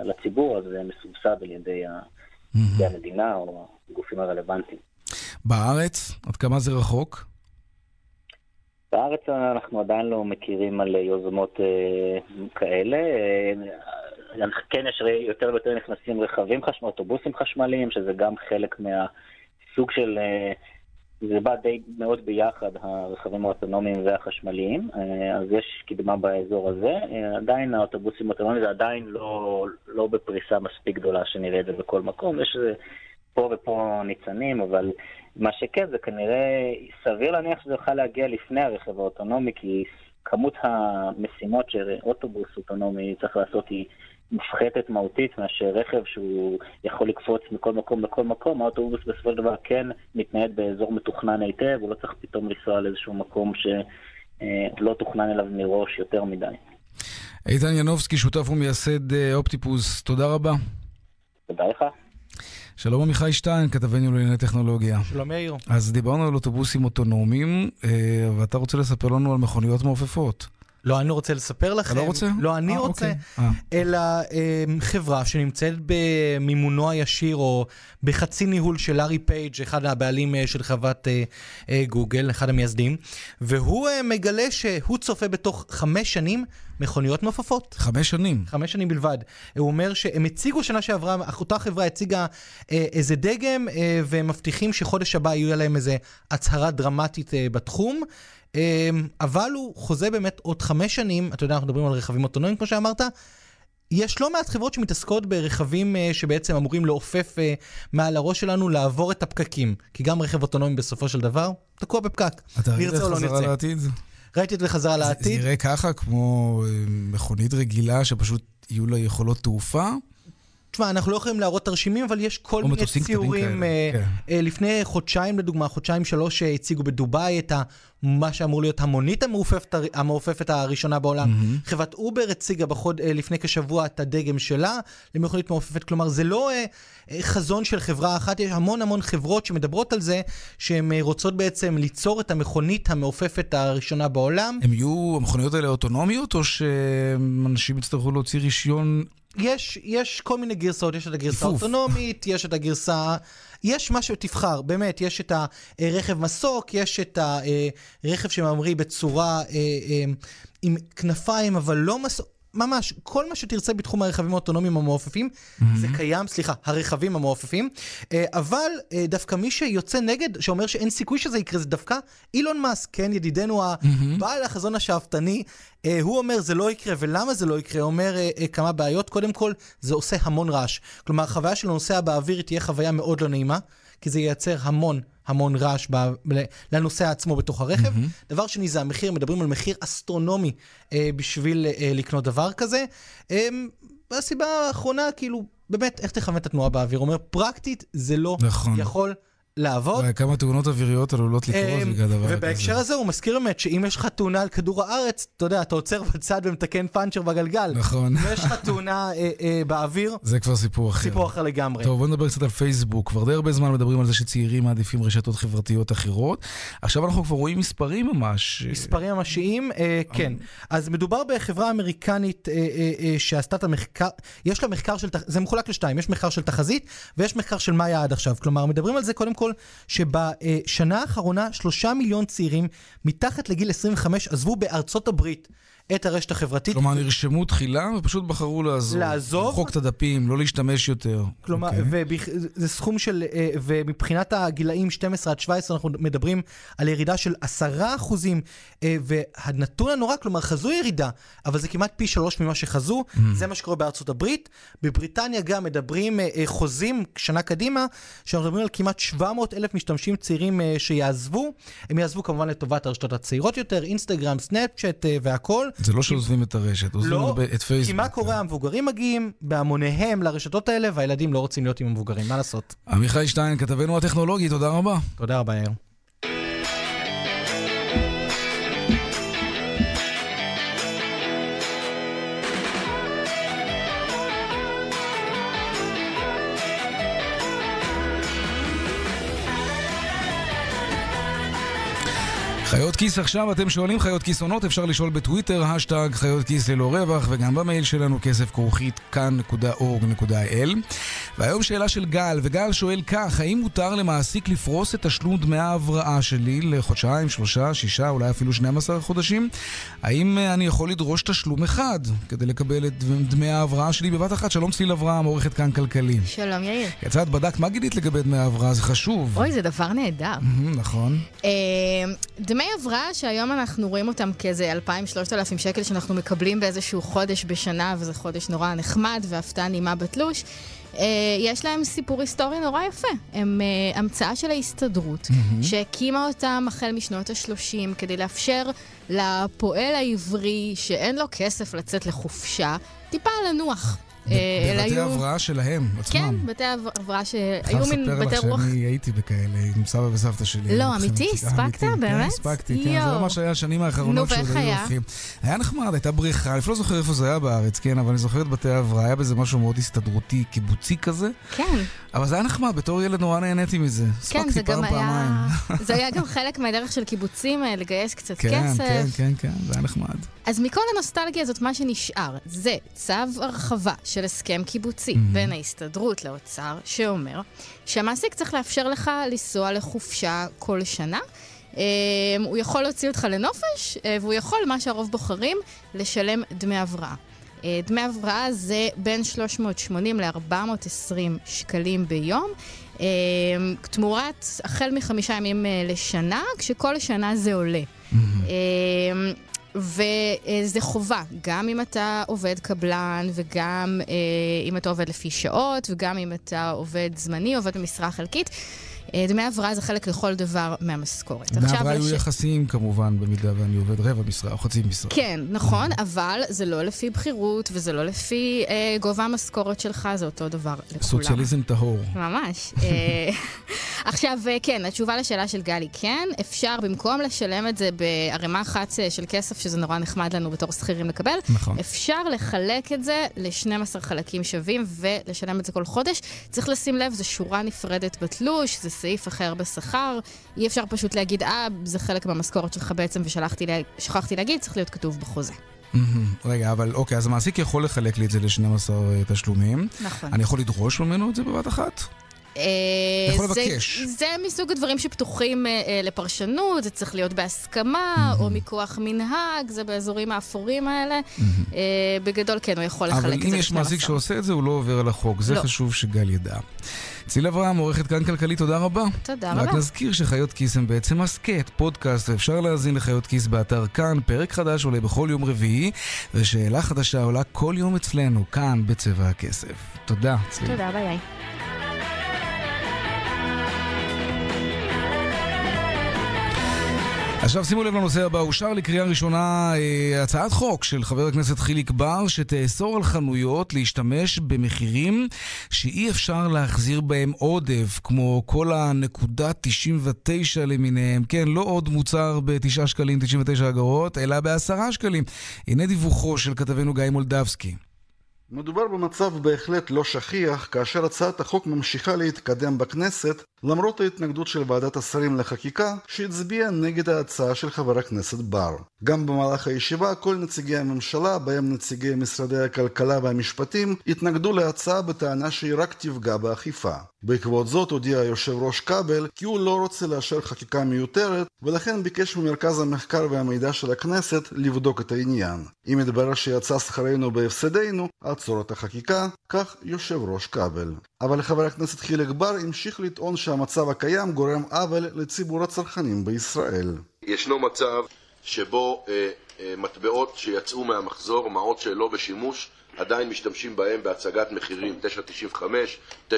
לציבור, אז זה מסובסד על ידי ה... mm-hmm. המדינה או הגופים הרלוונטיים. בארץ? עד כמה זה רחוק? בארץ אנחנו עדיין לא מכירים על יוזמות אה, כאלה. אה, כן, יש יותר ויותר נכנסים רכבים חשמליים, אוטובוסים חשמליים, שזה גם חלק מהסוג של אה, זה בא די מאוד ביחד, הרכבים האוטונומיים והחשמליים, אה, אז יש קדמה באזור הזה. אה, עדיין האוטובוסים האוטונומיים זה עדיין לא, לא בפריסה מספיק גדולה שנראה את זה בכל מקום. יש פה ופה ניצנים, אבל מה שכן, זה כנראה סביר להניח שזה יוכל להגיע לפני הרכב האוטונומי, כי כמות המשימות שאוטובוס אוטונומי צריך לעשות היא מופחתת מהותית מאשר רכב שהוא יכול לקפוץ מכל מקום לכל מקום. האוטובוס בסופו של דבר כן מתנייד באזור מתוכנן היטב, הוא לא צריך פתאום לנסוע לאיזשהו מקום שלא תוכנן אליו מראש יותר מדי. איתן ינובסקי, שותף ומייסד אה, אופטיפוס, תודה רבה. תודה לך. שלום עמיחי שטיין, כתבנו לענייני טכנולוגיה. שלום יאיר. אז דיברנו על אוטובוסים אוטונומיים, אה, ואתה רוצה לספר לנו על מכוניות מעופפות. לא אני רוצה לספר לכם. אתה לא רוצה? לא אני אה, רוצה, אוקיי. אה. אלא אה, חברה שנמצאת במימונו הישיר או בחצי ניהול של לארי פייג', אחד הבעלים אה, של חברת אה, אה, גוגל, אחד המייסדים, והוא אה, מגלה שהוא צופה בתוך חמש שנים מכוניות מעופפות. חמש שנים. חמש שנים בלבד. הוא אומר שהם הציגו שנה שעברה, אותה חברה הציגה אה, איזה דגם, אה, והם מבטיחים שחודש הבא יהיו להם איזה הצהרה דרמטית אה, בתחום. אה, אבל הוא חוזה באמת עוד חמש שנים, אתה יודע, אנחנו מדברים על רכבים אוטונומיים כמו שאמרת, יש לא מעט חברות שמתעסקות ברכבים אה, שבעצם אמורים לעופף אה, מעל הראש שלנו, לעבור את הפקקים. כי גם רכב אוטונומי בסופו של דבר תקוע בפקק. אתה ראית לא חזרה. לעתיד? ראיתי את זה חזרה זה לעתיד. נראה ככה כמו אה, מכונית רגילה שפשוט יהיו לה יכולות תעופה? תשמע, אנחנו לא יכולים להראות תרשימים, אבל יש כל מיני ציורים. אה, כן. אה, לפני חודשיים, לדוגמה, חודשיים שלוש אה, הציגו בדובאי את ה... מה שאמור להיות המונית המעופפת, המעופפת הראשונה בעולם. מהמם. חברת אובר הציגה בחוד, לפני כשבוע את הדגם שלה למכונית מעופפת. כלומר, זה לא חזון של חברה אחת, יש המון המון חברות שמדברות על זה, שהן רוצות בעצם ליצור את המכונית המעופפת הראשונה בעולם. הם יהיו, המכוניות האלה אוטונומיות, או שאנשים יצטרכו להוציא רישיון? יש, יש כל מיני גרסאות, יש את הגרסה. האוטונומית, יש את הגרסה... יש מה שתבחר, באמת, יש את הרכב מסוק, יש את הרכב שממריא בצורה אה, אה, עם כנפיים, אבל לא מסוק. ממש, כל מה שתרצה בתחום הרכבים האוטונומיים המעופפים, זה קיים, סליחה, הרכבים המעופפים, אה, אבל אה, דווקא מי שיוצא נגד, שאומר שאין סיכוי שזה יקרה, זה דווקא אילון מאסק, כן, ידידנו הבעל החזון השאפתני, אה, הוא אומר זה לא יקרה, ולמה זה לא יקרה? הוא אומר כמה בעיות, קודם כל, זה עושה המון רעש. כלומר, החוויה של הנוסע באוויר תהיה חוויה מאוד לא נעימה, כי זה ייצר המון המון רעש ב, לנוסע עצמו בתוך הרכב. דבר שני זה המחיר, מדברים על מחיר אסטרונומי אה, בשביל אה, לקנות דבר כזה. אה, והסיבה האחרונה, כאילו, באמת, איך תכוון את התנועה באוויר? אומר, פרקטית זה לא נכון. יכול לעבוד. כמה תאונות אוויריות עלולות לקרות אמ, בגלל דבר כזה. ובהקשר הזה הוא מזכיר באמת שאם יש לך תאונה על כדור הארץ, אתה יודע, אתה עוצר בצד ומתקן פאנצ'ר בגלגל. נכון. אם יש לך תאונה אה, אה, באוויר, זה כבר סיפור אחר. סיפור אחר לגמרי. טוב, בוא נדבר קצת על פייסבוק. כבר די הרבה זמן מדברים על זה שצעירים מעדיפים רשתות חברתיות אחרות. עכשיו אנחנו כבר רואים מספרים ממש. מספרים ממשיים, אה, כן. אז מדובר בחברה אמריקנית אה, אה, אה, שעשתה את המחקר, יש לה מחקר של, זה מחולק לשתיים, יש מחקר של תחזית ויש מחקר של מה היה עד עכשיו. כלומר, מדברים על זה קודם כל, שבשנה האחרונה שלושה מיליון צעירים מתחת לגיל 25 עזבו בארצות הברית את הרשת החברתית. כלומר, נרשמו תחילה ופשוט בחרו לעזוב. לעזוב? למחוק את הדפים, לא להשתמש יותר. כלומר, אוקיי. ובכ... זה סכום של, אה, ומבחינת הגילאים 12 עד 17 אנחנו מדברים על ירידה של 10 אחוזים, אה, והנתון הנורא, כלומר חזו ירידה, אבל זה כמעט פי שלוש ממה שחזו, Mm. זה מה שקורה בארצות הברית. בבריטניה גם מדברים אה, חוזים שנה קדימה, שאנחנו מדברים על כמעט 700 אלף משתמשים צעירים שיעזבו, הם יעזבו כמובן לטובת הרשתות הצעירות יותר, אינסטגרם, סנאפצ'אט והכל. זה לא שעוזבים את הרשת, עוזבים לא, את פייסבוק. כי מה קורה? המבוגרים מגיעים בהמוניהם לרשתות האלה, והילדים לא רוצים להיות עם המבוגרים, מה לעשות? עמיחי שטיין, כתבנו הטכנולוגי, תודה רבה. תודה רבה, יאיר. חיות כיס עכשיו, אתם שואלים חיות כיס עונות, אפשר לשאול בטוויטר, השטג חיות כיס ללא רווח, וגם במייל שלנו כסף כרוכית כאן.org.il. והיום שאלה של גל, וגל שואל כך, האם מותר למעסיק לפרוס את תשלום דמי ההבראה שלי לחודשיים, שלושה, שישה, אולי אפילו 12 חודשים? האם אה, אני יכול לדרוש תשלום אחד כדי לקבל את דמי ההבראה שלי בבת אחת? שלום צליל אברהם, עורכת כאן כלכלי. שלום יאיר. יצאת, בדקת, מה גילית לגבי דמי ההבראה? זה חשוב. אוי, זה דבר נהדר. נכון. אה, דמי הבראה שהיום אנחנו רואים אותם כאיזה 2,000-3,000 שקל שאנחנו מקבלים באיזשהו חודש בשנה, וזה חודש נורא נחמד והפתעה נעימה בתלוש. אה, יש להם סיפור היסטורי נורא יפה. הם אה, המצאה של ההסתדרות, מהמם. שהקימה אותם החל משנות ה-30 כדי לאפשר לפועל העברי שאין לו כסף לצאת לחופשה, טיפה לנוח. אה, אלה בבתי היו- הבראה שלהם, עצמם. כן, בתי הבראה שהיו חייב מין לספר בתי לך רוח שאני הייתי בכאלה עם סבא וסבתא שלי. לא, אמיתי? הספקת? כן, באמת? הספקתי, כן. זה יואו. ממש היה השנים האחרונות נו, שעוד היו? הולכים. היה נחמד, הייתה בריכה, אני לא זוכר איפה זה היה בארץ, כן, אבל אני זוכר את בתי ההבראה, היה בזה משהו מאוד הסתדרותי, קיבוצי כזה. כן. אבל זה היה נחמד, בתור ילד נורא נהניתי מזה. כן, הספקתי זה גם פעם, היה... פעמיים. זה היה גם חלק מהדרך של קיבוצים, אה, לגייס קצת כן, כסף. כן, כן, כן, זה היה נחמד. אז מכל הנוסטלגיה הזאת, מה שנשאר זה צו הרחבה של הסכם קיבוצי Mhm. בין ההסתדרות לאוצר, שאומר שהמעסיק צריך לאפשר לך לנסוע לחופשה כל שנה. אה, הוא יכול להוציא אותך לנופש, אה, והוא יכול, מה שהרוב בוחרים, לשלם דמי הבראה. אה, דמי הבראה זה בין 380 ל-420 שקלים ביום, אה, תמורת החל מחמישה ימים אה, לשנה, כשכל שנה זה עולה. אה, וזה חובה, גם אם אתה עובד קבלן וגם אה, אם אתה עובד לפי שעות וגם אם אתה עובד זמני, עובד במשרה חלקית. אה, דמי הבראה זה חלק לכל דבר מהמשכורת. דמי על היו ש- יחסיים כמובן, במידה ואני עובד רבע משרה או חצי משרה. כן, נכון, אבל זה לא לפי בחירות וזה לא לפי אה, גובה המשכורת שלך, זה אותו דבר לכולם. סוציאליזם טהור. ממש. אה, עכשיו, אה, כן, התשובה לשאלה של גלי, כן, אפשר במקום לשלם את זה בערימה אחת של כסף, שזה נורא נחמד לנו בתור שכירים לקבל, נכון. אפשר לחלק את זה ל-12 חלקים שווים ולשלם את זה כל חודש. צריך לשים לב, זו שורה נפרדת בתלוש, זה סעיף אחר בשכר. אי אפשר פשוט להגיד, אה, זה חלק מהמשכורת שלך בעצם, ושכחתי להגיד, צריך להיות כתוב בחוזה. רגע, אבל אוקיי, אז המעסיק יכול לחלק לי את זה ל-12 תשלומים. נכון. אני יכול לדרוש ממנו את זה בבת אחת? אה, יכול זה- לבקש. זה מסוג הדברים שפתוחים אה, אה, לפרשנות, זה צריך להיות בהסכמה, או מכוח מנהג, זה באזורים האפורים האלה. אה, בגדול, כן, הוא יכול לחלק אבל את זה אם יש מעסיק ל-12. שעושה את זה, הוא לא עובר על החוק. זה לא. חשוב שגל ידע. ציל אברהם, עורכת כאן כלכלית, תודה רבה. תודה רק רבה. נזכיר שחיות כיס הם בעצם הסכת, פודקאסט, ואפשר להאזין לחיות כיס באתר כאן. פרק חדש עולה בכל יום רביעי, ושאלה חדשה עולה כל יום אצלנו, כאן בצבע הכסף. תודה, צליל. תודה, ביי עכשיו שימו לב לנושא הבא, אושר לקריאה ראשונה אה, הצעת חוק של חבר הכנסת חיליק בר שתאסור על חנויות להשתמש במחירים שאי אפשר להחזיר בהם עודף, כמו כל הנקודה 99 למיניהם. כן, לא עוד מוצר ב-9 שקלים 99 אגורות, אלא ב-10 שקלים. הנה דיווחו של כתבנו גיא מולדבסקי. מדובר במצב בהחלט לא שכיח כאשר הצעת החוק ממשיכה להתקדם בכנסת למרות ההתנגדות של ועדת השרים לחקיקה שהצביעה נגד ההצעה של חבר הכנסת בר. גם במהלך הישיבה כל נציגי הממשלה, בהם נציגי משרדי הכלכלה והמשפטים, התנגדו להצעה בטענה שהיא רק תפגע באכיפה. בעקבות זאת הודיע היושב ראש כבל כי הוא לא רוצה לאשר חקיקה מיותרת ולכן ביקש ממרכז המחקר והמידע של הכנסת לבדוק את העניין. אם יתברר שיצא שכרנו בהפסדנו, עצור את החקיקה, כך יושב ראש כבל. אבל חבר הכנסת חיליק בר המשיך לטעון שהמצב הקיים גורם עוול לציבור הצרכנים בישראל. ישנו מצב שבו אה, אה, מטבעות שיצאו מהמחזור, מעות שלא בשימוש, עדיין משתמשים בהם בהצגת מחירים 9.95, 9.99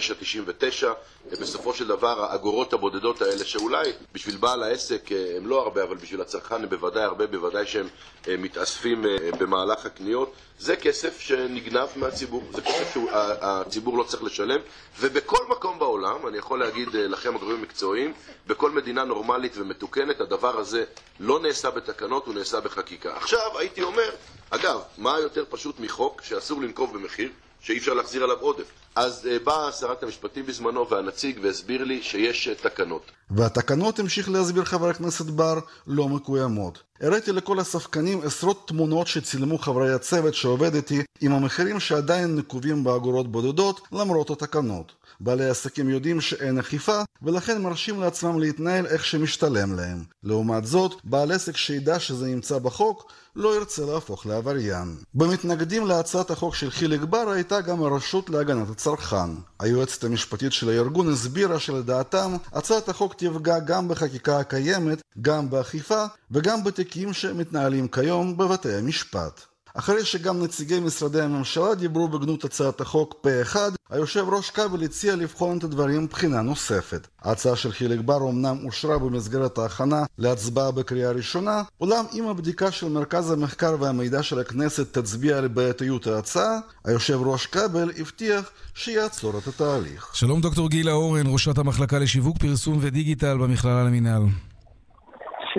בסופו של דבר האגורות הבודדות האלה שאולי בשביל בעל העסק אה, הם לא הרבה אבל בשביל הצרכן הם בוודאי הרבה, בוודאי שהם אה, מתאספים אה, במהלך הקניות זה כסף שנגנב מהציבור, זה כסף שהציבור לא צריך לשלם ובכל מקום בעולם, אני יכול להגיד לכם הגורמים המקצועיים, בכל מדינה נורמלית ומתוקנת הדבר הזה לא נעשה בתקנות, הוא נעשה בחקיקה. עכשיו הייתי אומר, אגב, מה יותר פשוט מחוק שאסור לנקוב במחיר שאי אפשר להחזיר עליו עודף? אז אה, באה שרת המשפטים בזמנו והנציג והסביר לי שיש אה, תקנות. והתקנות, המשיך להסביר חבר הכנסת בר, לא מקוימות. הראיתי לכל הספקנים עשרות תמונות שצילמו חברי הצוות שעובד איתי עם המחירים שעדיין נקובים באגורות בודדות למרות התקנות. בעלי עסקים יודעים שאין אכיפה ולכן מרשים לעצמם להתנהל איך שמשתלם להם. לעומת זאת, בעל עסק שידע שזה נמצא בחוק לא ירצה להפוך לעבריין. במתנגדים להצעת החוק של חיליק בר הייתה גם הרשות להגנת הצרכן. היועצת המשפטית של הארגון הסבירה שלדעתם הצעת החוק תפגע גם בחקיקה הקיימת, גם באכיפה וגם בתיקים שמתנהלים כיום בבתי המשפט. אחרי שגם נציגי משרדי הממשלה דיברו בגנות הצעת החוק פה אחד, היושב ראש כבל הציע לבחון את הדברים בחינה נוספת. ההצעה של חיליק בר אמנם אושרה במסגרת ההכנה להצבעה בקריאה ראשונה, אולם אם הבדיקה של מרכז המחקר והמידע של הכנסת תצביע על בעייתיות ההצעה, היושב ראש כבל הבטיח שיעצור את התהליך. שלום דוקטור גילה אורן, ראשת המחלקה לשיווק, פרסום ודיגיטל במכללה למינהל.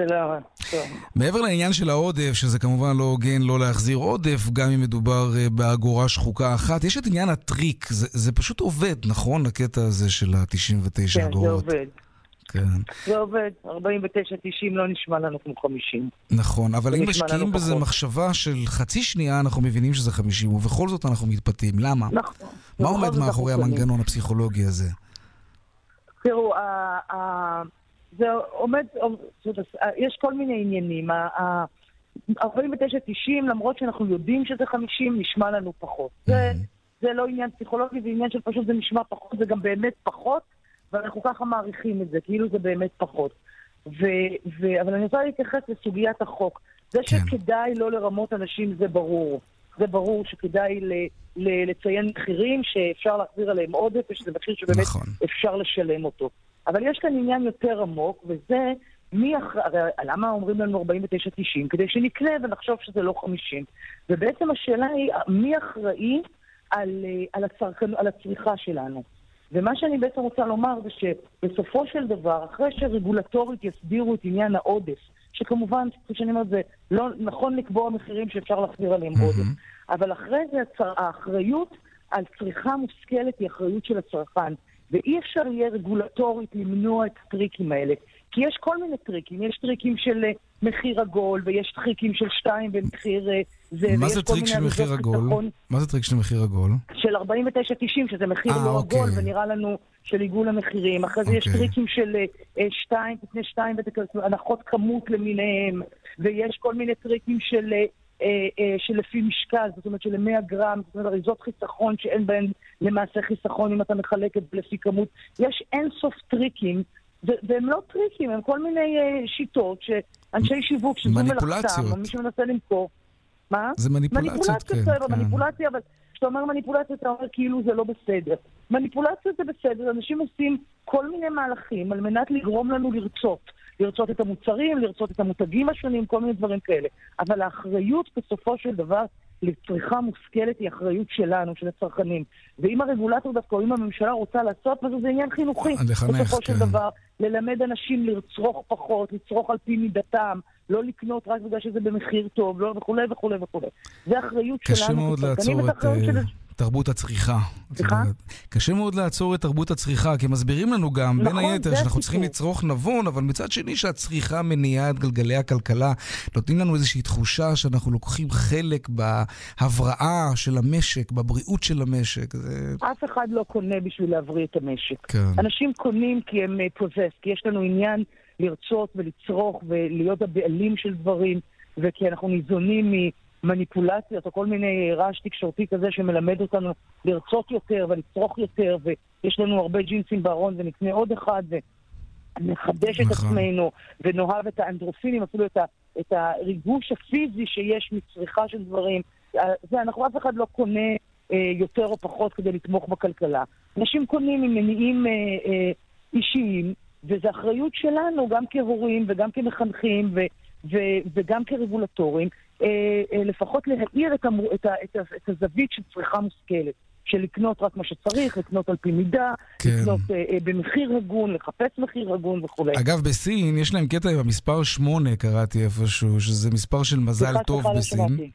שלום. מעבר לעניין של העודף, שזה כמובן לא הוגן לא להחזיר עודף, גם אם מדובר אה, באגורה שחוקה אחת, יש את עניין הטריק, זה, זה פשוט עובד, נכון? הקטע הזה של ה-99 כן, אגורות. זה עובד. כן. זה עובד, 49-90 לא נשמע לנו כמו 50. נכון, אבל זה אם משקיעים בזה פחות. מחשבה של חצי שנייה, אנחנו מבינים שזה 50, ובכל זאת אנחנו מתפתים. למה? נכון. מה עומד מאחורי. המנגנון הפסיכולוגי הזה? תראו, ה- ה- זה עומד, יש כל מיני עניינים. ה- ה- 49-90, למרות שאנחנו יודעים שזה 50, נשמע לנו פחות. זה, זה לא עניין פסיכולוגי, זה עניין של פשוט זה נשמע פחות, זה גם באמת פחות, ואנחנו ככה מעריכים את זה, כאילו זה באמת פחות. ו, ו, אבל אני רוצה להתייחס לסוגיית החוק. זה שכדאי לא לרמות אנשים זה ברור. זה ברור שכדאי ל, ל, לציין מחירים שאפשר להחזיר עליהם עודף, ושזה מחיר שבאמת נכון. אפשר לשלם אותו. אבל יש כאן עניין יותר עמוק, וזה מי אחראי, הרי למה אומרים לנו 49-90? כדי שנקנה ונחשוב שזה לא 50. ובעצם השאלה היא, מי אחראי על, אה, על, הצרכן, על הצריכה שלנו? ומה שאני בעצם רוצה לומר זה שבסופו של דבר, אחרי שרגולטורית יסדירו את עניין העודף, שכמובן, כפי שאני אומרת, זה לא נכון לקבוע מחירים שאפשר להחזיר עליהם עודף, אבל אחרי זה הצר... האחריות על צריכה מושכלת היא אחריות של הצרכן, ואי אפשר יהיה רגולטורית למנוע את הטריקים האלה. כי יש כל מיני טריקים, יש טריקים של אה, מחיר עגול, ויש טריקים של שתיים במחיר אה, זה, מה זה טריק של מחיר עגול? מה זה טריק של מחיר עגול? של 49-90, שזה מחיר אה, לא אוקיי. עגול, ונראה לנו של עיגול המחירים. אחרי זה יש אוקיי. טריקים של שתיים, תקנה שתיים, הנחות כמות למיניהם, ויש כל מיני טריקים של... אה, אה, שלפי משקל, זאת אומרת של-100 גרם, זאת אומרת אריזות חיסכון שאין בהן למעשה חיסכון אם אתה מחלק את לפי כמות. יש אין סוף טריקים, והם לא טריקים, הם כל מיני אה, שיטות שאנשי שיווק שזו מלאכתם. או מי שמנסה למכור. מה? זה מניפולציות, כן, בסדר, כן. מניפולציה, אבל כשאתה אומר מניפולציה, אתה אומר כאילו זה לא בסדר. מניפולציה זה בסדר, אנשים עושים כל מיני מהלכים על מנת לגרום לנו לרצות. לרצות את המוצרים, לרצות את המותגים השונים, כל מיני דברים כאלה. אבל האחריות בסופו של דבר לצריכה מושכלת היא אחריות שלנו, של הצרכנים. ואם הרגולטור דווקא, או אם הממשלה רוצה לעשות משהו, זה עניין חינוכי. לחנך, בסופו של כן. דבר, ללמד אנשים לצרוך פחות, לצרוך על פי מידתם, לא לקנות רק בגלל שזה במחיר טוב, לא וכולי וכולי וכולי. זה אחריות קשה שלנו מאוד כצרכנים, לעצור את אחריות אה, של... תרבות הצריכה. סליחה? קשה מאוד לעצור את תרבות הצריכה, כי מסבירים לנו גם, בין נכון, היתר, זה שאנחנו צריכים הסיפור. לצרוך נבון, אבל מצד שני שהצריכה מניעה את גלגלי הכלכלה. נותנים לנו איזושהי תחושה שאנחנו לוקחים חלק בהבראה של המשק, בבריאות של המשק. זה... אף אחד לא קונה בשביל להבריא את המשק. כן. אנשים קונים כי הם פוזס, כי יש לנו עניין לרצות ולצרוך ולהיות הבעלים של דברים, וכי אנחנו ניזונים ממניפולציות או כל מיני רעש תקשורתי כזה שמלמד אותנו לרצות יותר ולצרוך יותר, ויש לנו הרבה ג'ינסים בארון ונקנה עוד אחד, ונחדש את נכון. עצמנו, ונאהב את האנדרופינים, אפילו את, ה, את הריגוש הפיזי שיש מצריכה של דברים. אה, זה, אנחנו, אף אחד לא קונה אה, יותר או פחות כדי לתמוך בכלכלה. אנשים קונים עם מניעים אה, אה, אישיים, וזו אחריות שלנו, גם כהורים וגם כמחנכים ו, ו, וגם כרגולטורים, לפחות להאיר את, המור, את, ה, את, ה, את הזווית של צריכה מושכלת. של לקנות רק מה שצריך, לקנות על פי מידה, כן. לקנות אה, אה, במחיר הגון, לחפש מחיר הגון וכולי. אגב, בסין יש להם קטע עם המספר 8, קראתי איפשהו, שזה מספר של מזל טוב לא בסין.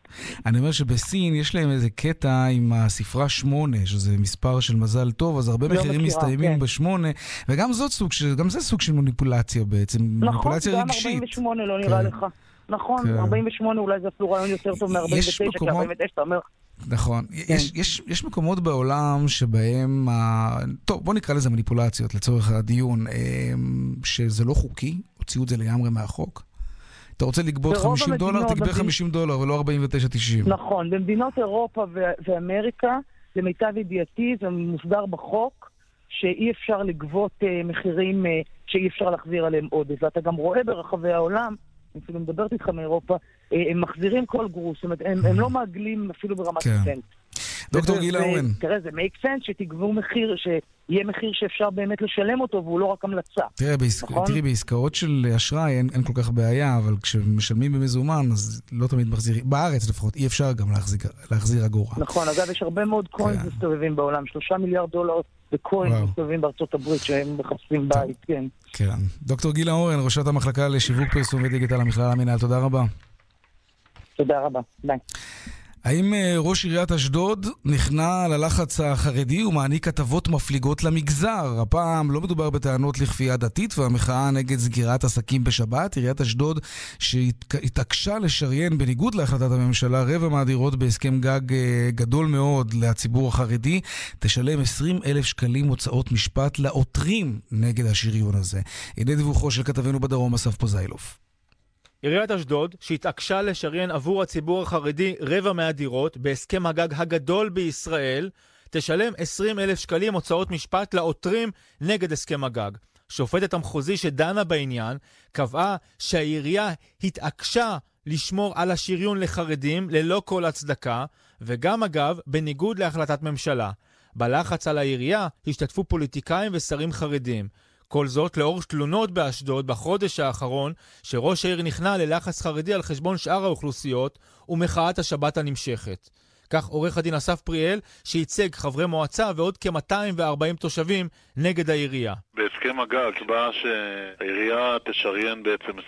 אני אומר שבסין יש להם איזה קטע עם הספרה 8, שזה מספר של מזל טוב, אז הרבה לא מחירים מסתיימים כן. בשמונה, וגם זאת סוג של, גם זה סוג של מניפולציה בעצם, נכון, מניפולציה גם רגשית. 48 לא נראה כן. לך. נכון, כן. 48 אולי זה אפילו רעיון יותר טוב יש מ-49, כי מקומות- 49 אתה אומר, נכון. כן. יש, יש, יש מקומות בעולם שבהם, ה... טוב, בוא נקרא לזה מניפולציות לצורך הדיון, אמ, שזה לא חוקי, הוציאו את זה לגמרי מהחוק. אתה רוצה לגבות ברוב 50 דולר, תגבה במדינות- 50 דולר ולא 49.90. נכון, במדינות אירופה ו- ואמריקה, למיטב ידיעתי, זה מוסדר בחוק, שאי אפשר לגבות אה, מחירים אה, שאי אפשר להחזיר עליהם עודף. ואתה גם רואה ברחבי העולם, אני אפילו מדברת איתך מאירופה, אה, הם מחזירים כל גרוש, זאת אומרת, הם, הם לא מעגלים אפילו ברמת כן. סנט. דוקטור גילה אורן. תראה, זה make sense שתגבו מחיר, שיהיה מחיר שאפשר באמת לשלם אותו, והוא לא רק המלצה. תראה, בעסק... נכון? תראי, בעסקאות של אשראי אין, אין כל כך בעיה, אבל כשמשלמים במזומן, אז לא תמיד מחזירים, בארץ לפחות, אי אפשר גם להחזיר, להחזיר אגורה. נכון, אגב, יש הרבה מאוד קוינס מסתובבים בעולם, שלושה מיליארד דולר בקוינס וואו. מסתובבים בארצות הברית, שהם מחפשים בית, כן. כן. דוקטור גילה אורן, ראשת המחלקה לשיווק פרסום ודיגיטל המכללה המינהל, תודה רבה. תודה רבה, ביי. האם אה, ראש עיריית אשדוד נכנע ללחץ החרדי ומעניק הטבות מפליגות למגזר? הפעם לא מדובר בטענות לכפייה דתית והמחאה נגד סגירת עסקים בשבת. עיריית אשדוד שהתעקשה לשריין בניגוד להחלטת הממשלה רבע מהדירות בהסכם גג אה, גדול מאוד לציבור החרדי, תשלם 20 אלף שקלים הוצאות משפט לעותרים נגד השריון הזה. הנה דיווחו של כתבנו בדרום אסף פוזיילוף. עיריית אשדוד, שהתעקשה לשריין עבור הציבור החרדי רבע מהדירות בהסכם הגג הגדול בישראל, תשלם 20 אלף שקלים הוצאות משפט לעותרים נגד הסכם הגג. שופטת המחוזי שדנה בעניין קבעה שהעירייה התעקשה לשמור על השריון לחרדים ללא כל הצדקה, וגם אגב, בניגוד להחלטת ממשלה. בלחץ על העירייה השתתפו פוליטיקאים ושרים חרדים. כל זאת לאור תלונות באשדוד בחודש האחרון, שראש העיר נכנע ללחץ חרדי על חשבון שאר האוכלוסיות, ומחאת השבת הנמשכת. כך עורך הדין אסף פריאל, שייצג חברי מועצה ועוד כ-240 תושבים נגד העירייה. בהסכם הגג בא שהעירייה תשריין בעצם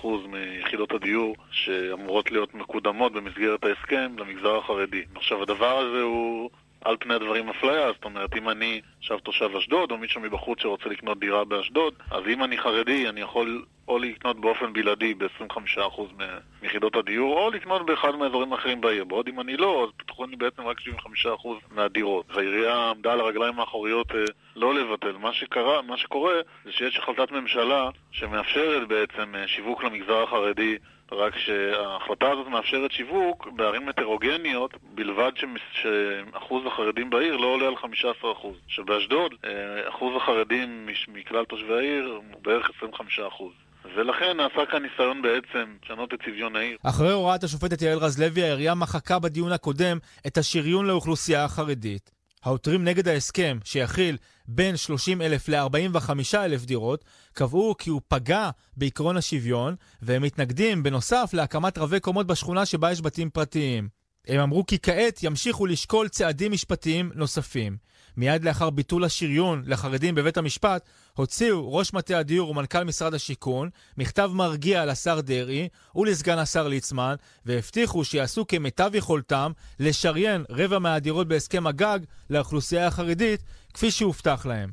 25% מיחידות הדיור שאמורות להיות מקודמות במסגרת ההסכם למגזר החרדי. עכשיו הדבר הזה הוא על פני הדברים אפליה, זאת אומרת אם אני עכשיו תושב אשדוד או מישהו מבחוץ שרוצה לקנות דירה באשדוד, אז אם אני חרדי אני יכול או לקנות באופן בלעדי ב-25% מיחידות הדיור או לקנות באחד מהאזורים האחרים בעיר. בעוד אם אני לא, אז פתחו לי בעצם רק 75% מהדירות. והעירייה עמדה על הרגליים האחוריות אה, לא לבטל. מה שקרה, מה שקורה זה שיש החלטת ממשלה שמאפשרת בעצם אה, שיווק למגזר החרדי רק שההחלטה הזאת מאפשרת שיווק בערים הטרוגניות בלבד שאחוז החרדים בעיר לא עולה על 15%. שבאשדוד אה, אחוז החרדים מכלל תושבי העיר הוא בערך 25%. ולכן נעשה כאן ניסיון בעצם לשנות את צביון העיר. אחרי הוראת השופטת יעל רזלוי, העירייה מחקה בדיון הקודם את השריון לאוכלוסייה החרדית. העותרים נגד ההסכם, שיכיל בין 30 אלף ל-45 אלף דירות, קבעו כי הוא פגע בעקרון השוויון, והם מתנגדים בנוסף להקמת רבי קומות בשכונה שבה יש בתים פרטיים. הם אמרו כי כעת ימשיכו לשקול צעדים משפטיים נוספים. מיד לאחר ביטול השריון לחרדים בבית המשפט, הוציאו ראש מטה הדיור ומנכ"ל משרד השיכון מכתב מרגיע לשר דרעי ולסגן השר ליצמן, והבטיחו שיעשו כמיטב יכולתם לשריין רבע מהדירות בהסכם הגג לאוכלוסייה החרדית, כפי שהובטח להם.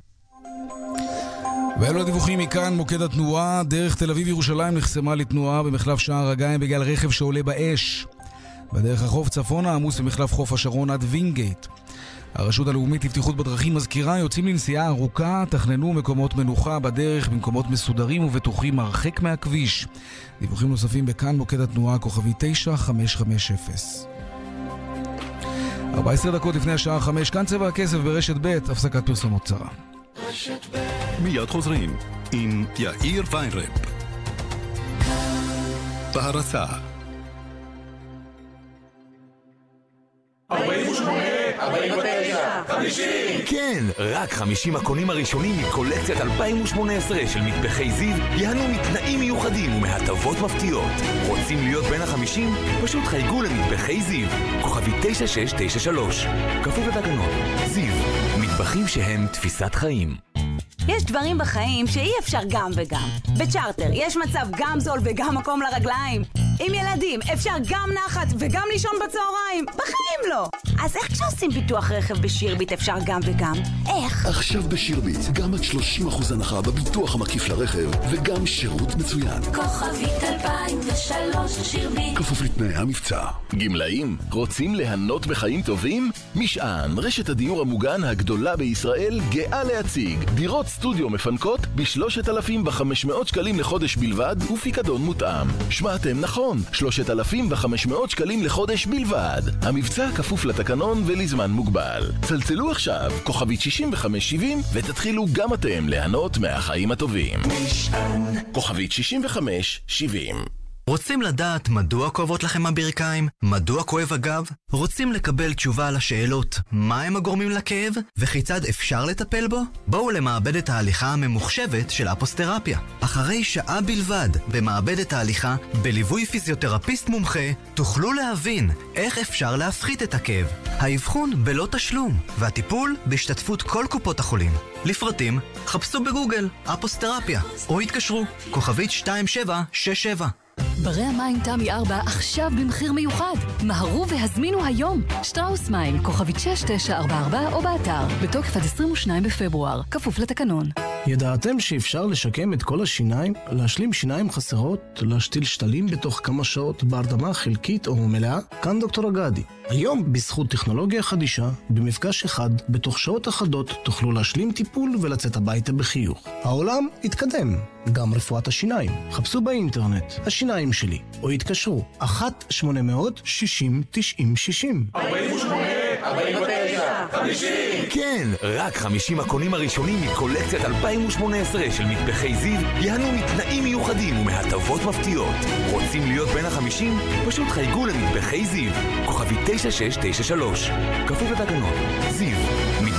ואלו הדיווחים מכאן, מוקד התנועה, דרך תל אביב-ירושלים נחסמה לתנועה במחלף שער הגיא בגלל רכב שעולה באש. בדרך החוף צפונה עמוס במחלף חוף השרון עד וינגייט. הרשות הלאומית לבטיחות בדרכים מזכירה, יוצאים לנסיעה ארוכה, תכננו מקומות מנוחה בדרך במקומות מסודרים ובטוחים הרחק מהכביש. דיווחים נוספים בכאן מוקד התנועה כוכבי 9550. 14 דקות לפני השעה 5, כאן צבע הכסף ברשת ב', הפסקת פרסומות קצרה. מיד חוזרים עם יאיר ויינרפ. בהרצה 48 49, 50. כן, רק 50 הקונים הראשונים מקולקציית 2018 של מטבחי זיו ייהנו מתנאים מיוחדים ומהטבות מפתיעות. רוצים להיות בין החמישים? פשוט חייגו למטבחי זיו. כוכבי 9693. כפוף לתקנות. זיו, מטבחים שהם תפיסת חיים. יש דברים בחיים שאי אפשר גם וגם. בצ'רטר יש מצב גם זול וגם מקום לרגליים. עם ילדים אפשר גם נחת וגם לישון בצהריים. בחיים לא. אז איך כשעושים ביטוח רכב בשירביט אפשר גם וגם? איך? עכשיו בשירביט, גם עד 30% הנחה בביטוח המקיף לרכב, וגם שירות מצוין. כוכבית 2003 שירביט. כפוף לתנאי המבצע. גמלאים, רוצים ליהנות בחיים טובים? משען, רשת הדיור המוגן הגדולה בישראל, גאה להציג דירות סטודיו מפנקות ב-3,500 שקלים לחודש בלבד ופיקדון מותאם. שמעתם נכון, 3,500 שקלים לחודש בלבד. המבצע כפוף לתקנון ולזמן מוגבל. צלצלו עכשיו, כוכבית 6570, ותתחילו גם אתם ליהנות מהחיים הטובים. משען. כוכבית 6570 רוצים לדעת מדוע כואבות לכם הברכיים? מדוע כואב הגב? רוצים לקבל תשובה על השאלות מה הם הגורמים לכאב? וכיצד אפשר לטפל בו? בואו למעבדת ההליכה הממוחשבת של אפוסטרפיה. אחרי שעה בלבד במעבדת ההליכה, בליווי פיזיותרפיסט מומחה, תוכלו להבין איך אפשר להפחית את הכאב. האבחון בלא תשלום, והטיפול בהשתתפות כל קופות החולים. לפרטים, חפשו בגוגל אפוסטרפיה, או התקשרו, כוכבית 2767 ברי המים תמי 4 עכשיו במחיר מיוחד. מהרו והזמינו היום. שטראוס מים, כוכבית 6944 או באתר, בתוקף עד 22 בפברואר, כפוף לתקנון. ידעתם שאפשר לשקם את כל השיניים, להשלים שיניים חסרות, להשתיל שתלים בתוך כמה שעות בהרדמה חלקית או מלאה? כאן דוקטור אגדי. היום, בזכות טכנולוגיה חדישה, במפגש אחד, בתוך שעות אחדות, תוכלו להשלים טיפול ולצאת הביתה בחיוך. העולם התקדם, גם רפואת השיניים. חפשו באינטרנט, השיניים שלי, או התקשרו, 1-800-60-90-60. 48, 49, 50. כן, רק 50 הקונים הראשונים מקולקציית 2018 של מטבחי זיו ייהנו מתנאים מיוחדים ומהטבות מפתיעות. רוצים להיות בין החמישים? פשוט חייגו למטבחי זיו. כוכבי 9693. כפוף לתקנות. זיו,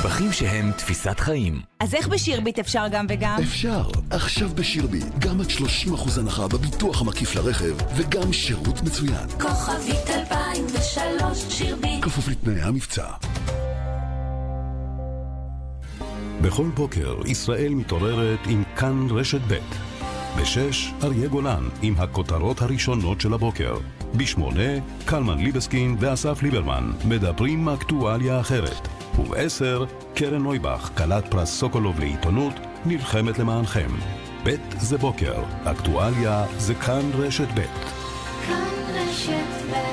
מטבחים שהם תפיסת חיים. אז איך בשירביט אפשר גם וגם? אפשר. עכשיו בשירביט, גם עד 30% הנחה בביטוח המקיף לרכב, וגם שירות מצוין. כוכבית 2003 שירביט. כפוף לתנאי המבצע. בכל בוקר ישראל מתעוררת עם כאן רשת ב'. בשש, אריה גולן עם הכותרות הראשונות של הבוקר. בשמונה, קלמן ליבסקין ואסף ליברמן מדברים אקטואליה אחרת. ובעשר, קרן נויבך, כלת פרס סוקולוב לעיתונות, נלחמת למענכם. ב' זה בוקר, אקטואליה זה כאן רשת ב'. כאן רשת ב'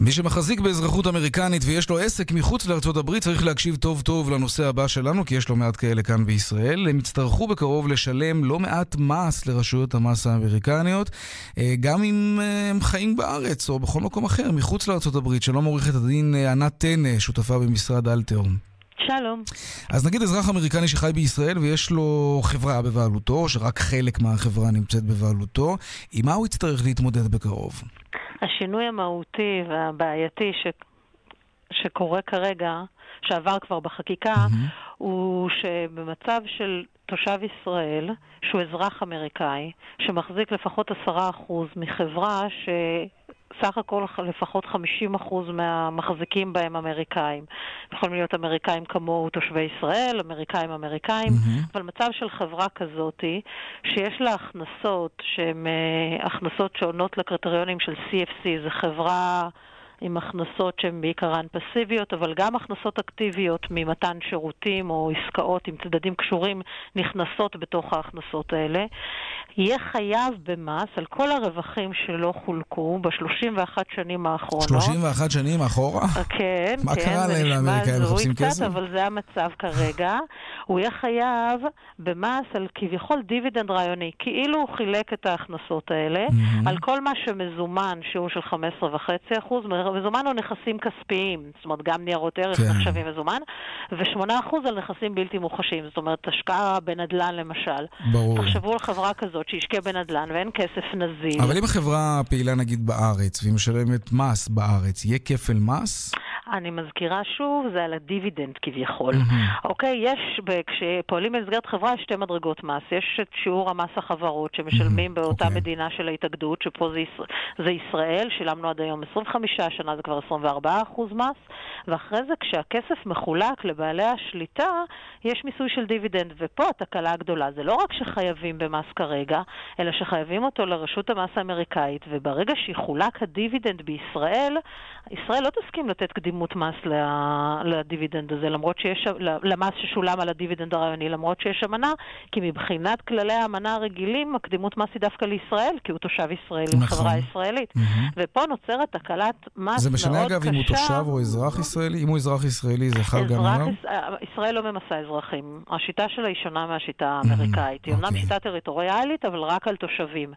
מי שמחזיק באזרחות אמריקנית ויש לו עסק מחוץ לארצות הברית צריך להקשיב טוב טוב לנושא הבא שלנו, כי יש לא מעט כאלה כאן בישראל. הם יצטרכו בקרוב לשלם לא מעט מס לרשויות המס האמריקניות, אה, גם אם אה, הם חיים בארץ או בכל מקום אחר מחוץ לארצות הברית. שלום עורכת הדין אה, ענת טנא, שותפה במשרד אלתר. שלום. אז נגיד אזרח אמריקני שחי בישראל ויש לו חברה בבעלותו, שרק חלק מהחברה נמצאת בבעלותו, עם מה הוא יצטרך להתמודד בקרוב? השינוי המהותי והבעייתי ש... שקורה כרגע, שעבר כבר בחקיקה, mm-hmm. הוא שבמצב של תושב ישראל, שהוא אזרח אמריקאי, שמחזיק לפחות עשרה אחוז מחברה ש... סך הכל לפחות 50% מהמחזיקים בהם אמריקאים. יכולים להיות אמריקאים כמוהו תושבי ישראל, אמריקאים אמריקאים, mm-hmm. אבל מצב של חברה כזאתי, שיש לה הכנסות שהן uh, הכנסות שעונות לקריטריונים של CFC, זו חברה... עם הכנסות שהן בעיקרן פסיביות, אבל גם הכנסות אקטיביות ממתן שירותים או עסקאות עם צדדים קשורים נכנסות בתוך ההכנסות האלה. יהיה חייב במס על כל הרווחים שלא חולקו ב-31 שנים האחרונות. 31 שנים אחורה? כן, מה כן. קרה להם לאמריקאים? מחפשים קצת, כסף? אבל זה המצב כרגע. הוא יהיה חייב במס על כביכול דיבידנד רעיוני, כאילו הוא חילק את ההכנסות האלה Mhm. על כל מה שמזומן, שהוא של 15.5%, מזומן או נכסים כספיים, זאת אומרת גם ניירות ערך כן. נחשבים מזומן, ו-8% על נכסים בלתי מוחשיים, זאת אומרת השקעה בנדל"ן למשל. ברור. תחשבו על חברה כזאת שהשקיעה בנדל"ן ואין כסף נזיל. אבל אם החברה פעילה נגיד בארץ, והיא משלמת מס בארץ, יהיה כפל מס? אני מזכירה שוב, זה על הדיבידנד כביכול. Mhm. אוקיי, יש, כשפועלים במסגרת חברה יש שתי מדרגות מס. יש את שיעור המס החברות שמשלמים באותה אוקיי. מדינה של ההתאגדות, שפה זה, ישראל, זה ישראל, שילמנו עד היום 25, השנה זה כבר 24% מס, ואחרי זה כשהכסף מחולק לבעלי השליטה, יש מיסוי של דיבידנד, ופה התקלה הגדולה. זה לא רק שחייבים במס כרגע, אלא שחייבים אותו לרשות המס האמריקאית, וברגע שיחולק הדיבידנד בישראל, ישראל לא תסכים לתת קדימות מס ל- לדיבידנד הזה, למרות שיש, למס ששולם על הדיבידנד הרעיוני, למרות שיש אמנה, כי מבחינת כללי האמנה הרגילים, הקדימות מס היא דווקא לישראל, כי הוא תושב ישראלי, נכון. חברה ישראלית. ופה נוצרת תקלת מס מאוד קשה. זה משנה אגב אם הוא תושב או אזרח ישראלי? אם הוא אזרח ישראלי זה חל גם עליו? יש- אה, ישראל לא ממסה אזרחים. השיטה שלה היא שונה מהשיטה האמריקאית. היא אומנם שיטה טריטוריאלית, אבל רק על תושבים.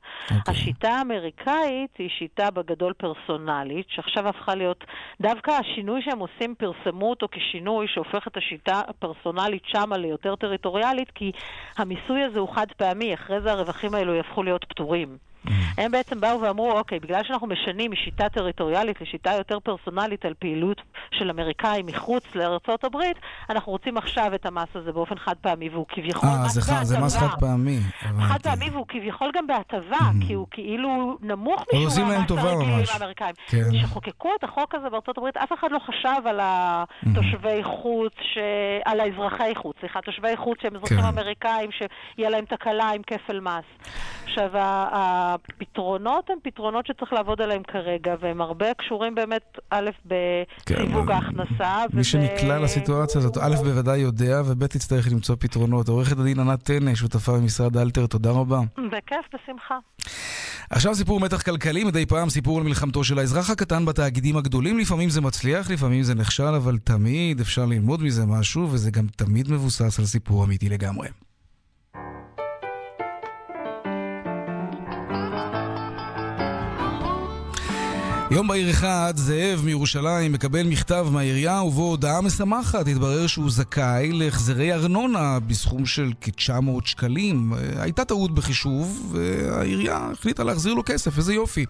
השיטה האמריקאית היא שיטה בגדול פרסונלית, שעכשיו הפכה להיות, דווקא השינוי שהם עושים, פרסמו אותו כשינוי שהופך את השיטה הפרסונלית שמה ליותר טריטוריאלית, כי המיסוי הזה הוא חד פעמי, אחרי זה הרווחים האלו יהפכו להיות פטורים. הם בעצם באו ואמרו, אוקיי, בגלל שאנחנו משנים משיטה טריטוריאלית לשיטה יותר פרסונלית על פעילות של אמריקאים מחוץ לארצות הברית, אנחנו רוצים עכשיו את המס הזה באופן חד פעמי, והוא כביכול אה, מס זה זה מס. חד פעמי. חד פעמי והוא כביכול גם בהטבה, כי הוא כאילו נמוך משיעור המס הרגילים. האמריקאים. כן. כשחוקקו את החוק הזה בארצות הברית, אף אחד לא חשב על התושבי חוץ, ש... על האזרחי חוץ, סליחה, תושבי חוץ שהם אזרחים כן. אמריקאים, שיהיה להם תקלה עם כפל מס. עכשיו, הפתרונות הם פתרונות שצריך לעבוד עליהם כרגע, והם הרבה קשורים באמת, א', בסיווג ההכנסה, מי שנקלע לסיטואציה הזאת, א', בוודאי יודע, וב', תצטרך למצוא פתרונות. עורכת הדין ענת טנא, שותפה במשרד אלתר, תודה רבה. בכיף, בשמחה. עכשיו סיפור מתח כלכלי, מדי פעם סיפור על מלחמתו של האזרח הקטן בתאגידים הגדולים. לפעמים זה מצליח, לפעמים זה נכשל, אבל תמיד אפשר ללמוד מזה משהו, וזה גם תמיד מבוסס על סיפור אמיתי לגמרי. יום בהיר אחד, זאב מירושלים מקבל מכתב מהעירייה ובו הודעה משמחת. התברר שהוא זכאי להחזרי ארנונה בסכום של כ-900 שקלים. הייתה טעות בחישוב, והעירייה החליטה להחזיר לו כסף, איזה יופי.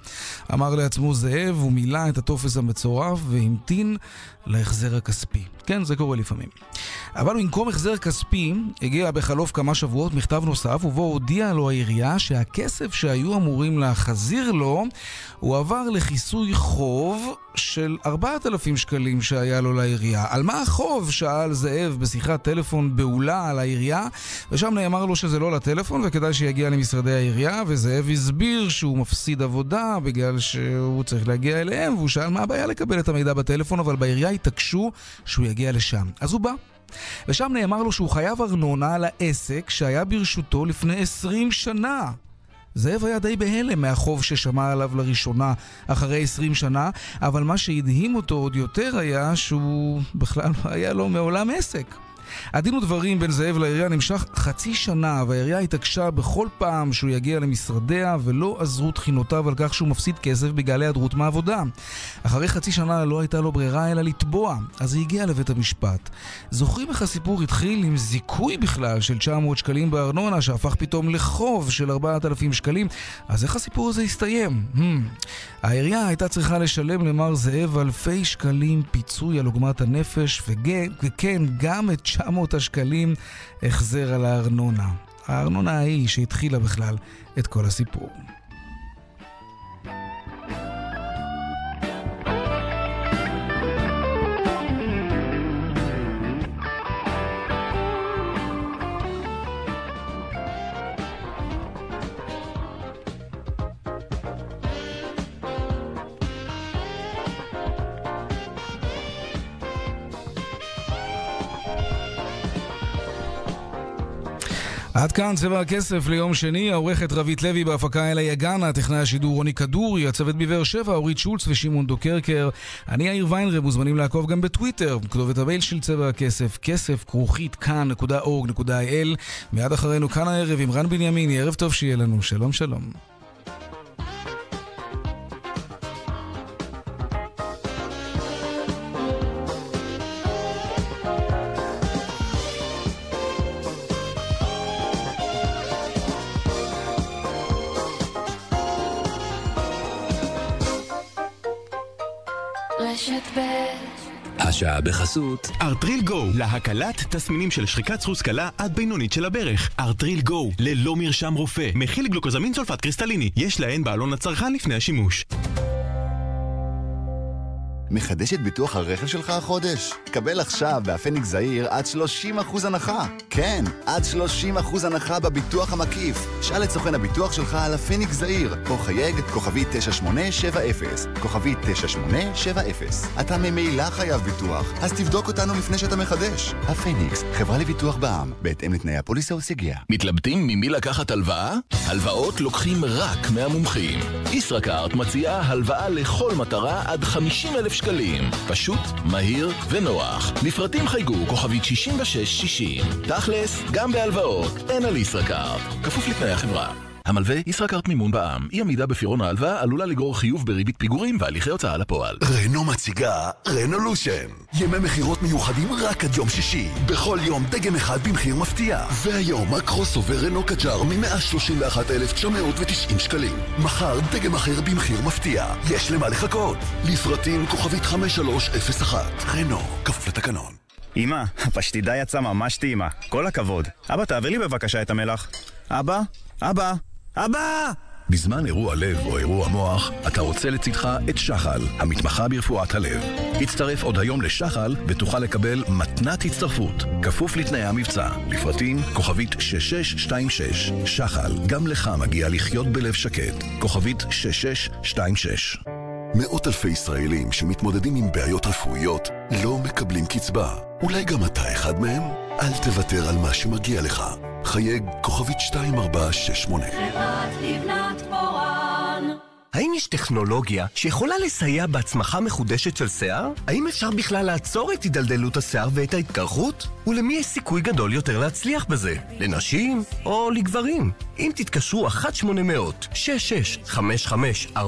אמר לעצמו זאב, הוא מילא את הטופס המצורף והמתין להחזר הכספי. כן, זה קורה לפעמים. אבל במקום החזר כספי, הגיע בחלוף כמה שבועות מכתב נוסף, ובו הודיעה לו העירייה שהכסף שהיו אמורים להחזיר לו, הועבר לכיסוי חוב של 4,000 שקלים שהיה לו לעירייה. על מה החוב? שאל זאב בשיחת טלפון בהולה על העירייה, ושם נאמר לו שזה לא לטלפון וכדאי שיגיע למשרדי העירייה, וזאב הסביר שהוא מפסיד עבודה בגלל שהוא צריך להגיע אליהם, והוא שאל מה הבעיה לקבל את המידע בטלפון, אבל בעירייה התעקשו שהוא יגיע לשם. אז הוא בא. ושם נאמר לו שהוא חייב ארנונה על העסק שהיה ברשותו לפני 20 שנה. זאב היה די בהלם מהחוב ששמע עליו לראשונה אחרי 20 שנה, אבל מה שהדהים אותו עוד יותר היה שהוא בכלל לא היה לו מעולם עסק. הדין ודברים בין זאב לעירייה נמשך חצי שנה, והעירייה התעקשה בכל פעם שהוא יגיע למשרדיה, ולא עזרו תחינותיו על כך שהוא מפסיד כסף בגלל היעדרות מהעבודה. אחרי חצי שנה לא הייתה לו ברירה אלא לתבוע, אז היא הגיעה לבית המשפט. זוכרים איך הסיפור התחיל עם זיכוי בכלל של 900 שקלים בארנונה, שהפך פתאום לחוב של 4,000 שקלים? אז איך הסיפור הזה הסתיים? Hmm. העירייה הייתה צריכה לשלם למר זאב אלפי שקלים פיצוי על עוגמת הנפש, וכן, גם את 900 השקלים החזר על הארנונה. הארנונה ההיא שהתחילה בכלל את כל הסיפור. עד כאן צבע הכסף ליום שני, העורכת רבית לוי בהפקה אלה יגן, הטכנאי השידור רוני כדורי, הצוות בבאר שבע, אורית שולץ ושמעון דוקרקר. אני יאיר ויינרב, מוזמנים לעקוב גם בטוויטר, כתובת המייל של צבע הכסף, כסף כרוכית כאן.org.il. מיד אחרינו כאן הערב עם רן בנימיני, ערב טוב שיהיה לנו, שלום שלום. השעה בחסות ארטריל גו, להקלת תסמינים של שחיקת סחוס קלה עד בינונית של הברך. ארטריל גו, ללא מרשם רופא, מכיל גלוקוזמין סולפט קריסטליני, יש להן בעלון לצרכן לפני השימוש. מחדש את ביטוח הרכב שלך החודש? קבל עכשיו בהפניקס זעיר עד 30% הנחה. כן, עד 30% הנחה בביטוח המקיף. שאל את סוכן הביטוח שלך על הפניקס זעיר, או חייג כוכבי 9870, כוכבי 9870. אתה ממילא חייב ביטוח, אז תבדוק אותנו לפני שאתה מחדש. הפניקס, חברה לביטוח בע"מ, בהתאם לתנאי הפוליסה וסייגיה. מתלבטים ממי לקחת הלוואה? הלוואות לוקחים רק מהמומחים. ישראכרט מציעה הלוואה לכל מטרה עד 50 אלף שקלים. פשוט, מהיר ונוח. לפרטים חייגו כוכבית 6660. תכלס, גם בהלוואות, אין על ישראכרט. כפוף לתנאי החברה. המלווה ישראכרט מימון בע"מ. אי עמידה בפירעון ההלוואה עלולה לגרור חיוב בריבית פיגורים והליכי הוצאה לפועל. רנו מציגה רנולושן. ימי מכירות מיוחדים רק עד יום שישי. בכל יום דגם אחד במחיר מפתיע. והיום הקרוס עובר רנו קג'אר מ-131,990 שקלים. מחר דגם אחר במחיר מפתיע. יש למה לחכות. לפרטים כוכבית 5301. רנו, כפוף לתקנון. אמא, הפשטידה יצאה ממש טעימה. כל הכבוד. אבא, תעביר לי בבקשה את המלח. אבא? אבא? אבא! בזמן אירוע לב או אירוע מוח, אתה רוצה לצדך את שחל, המתמחה ברפואת הלב. הצטרף עוד היום לשחל ותוכל לקבל מתנת הצטרפות, כפוף לתנאי המבצע. לפרטים, כוכבית 6626. שחל, גם לך מגיע לחיות בלב שקט. כוכבית 6626. מאות אלפי ישראלים שמתמודדים עם בעיות רפואיות לא מקבלים קצבה. אולי גם אתה אחד מהם? אל תוותר על מה שמגיע לך. חייג כוכבית 2468. חברת לבנת פורן האם יש טכנולוגיה שיכולה לסייע בהצמחה מחודשת של שיער? האם אפשר בכלל לעצור את הידלדלות השיער ואת ההתקרחות? ולמי יש סיכוי גדול יותר להצליח בזה? לנשים או לגברים? אם תתקשרו 1-800-665544,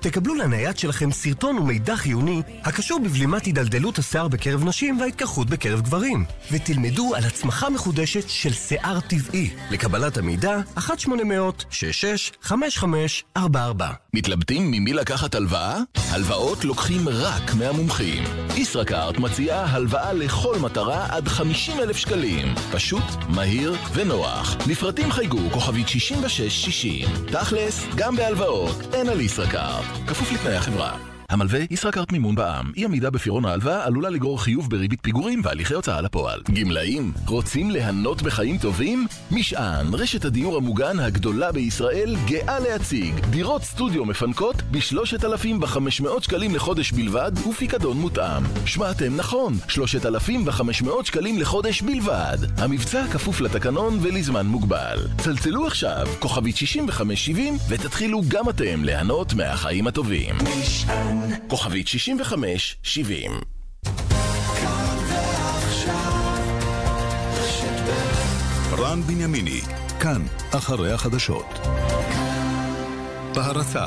תקבלו לנייד שלכם סרטון ומידע חיוני הקשור בבלימת הידלדלות השיער בקרב נשים וההתקרחות בקרב גברים, ותלמדו על הצמחה מחודשת של שיער טבעי. לקבלת המידע, 1-800-665544. מתלבטים ממי לקחת הלוואה? הלוואות לוקחים רק מהמומחים. ישראכרט מציעה הלוואה לכל מטרה עד 50 אלף שקלים. פשוט, מהיר ונוח. לפרטים חייגו כוכבית 6660. תכלס, גם בהלוואות, אין על ישראכרט. כפוף לתנאי החברה. המלווה ישראכרט מימון בע"מ. אי עמידה בפירעון ההלוואה עלולה לגרור חיוב בריבית פיגורים והליכי הוצאה לפועל. גמלאים, רוצים ליהנות בחיים טובים? משען, רשת הדיור המוגן הגדולה בישראל, גאה להציג. דירות סטודיו מפנקות ב-3,500 שקלים לחודש בלבד ופיקדון מותאם. שמעתם נכון, 3,500 שקלים לחודש בלבד. המבצע כפוף לתקנון ולזמן מוגבל. צלצלו עכשיו, כוכבית 6570 ותתחילו גם אתם ליהנות מהחיים הטובים. משען כוכבית 6570 רן בנימיני, כאן, אחרי החדשות. בהרצה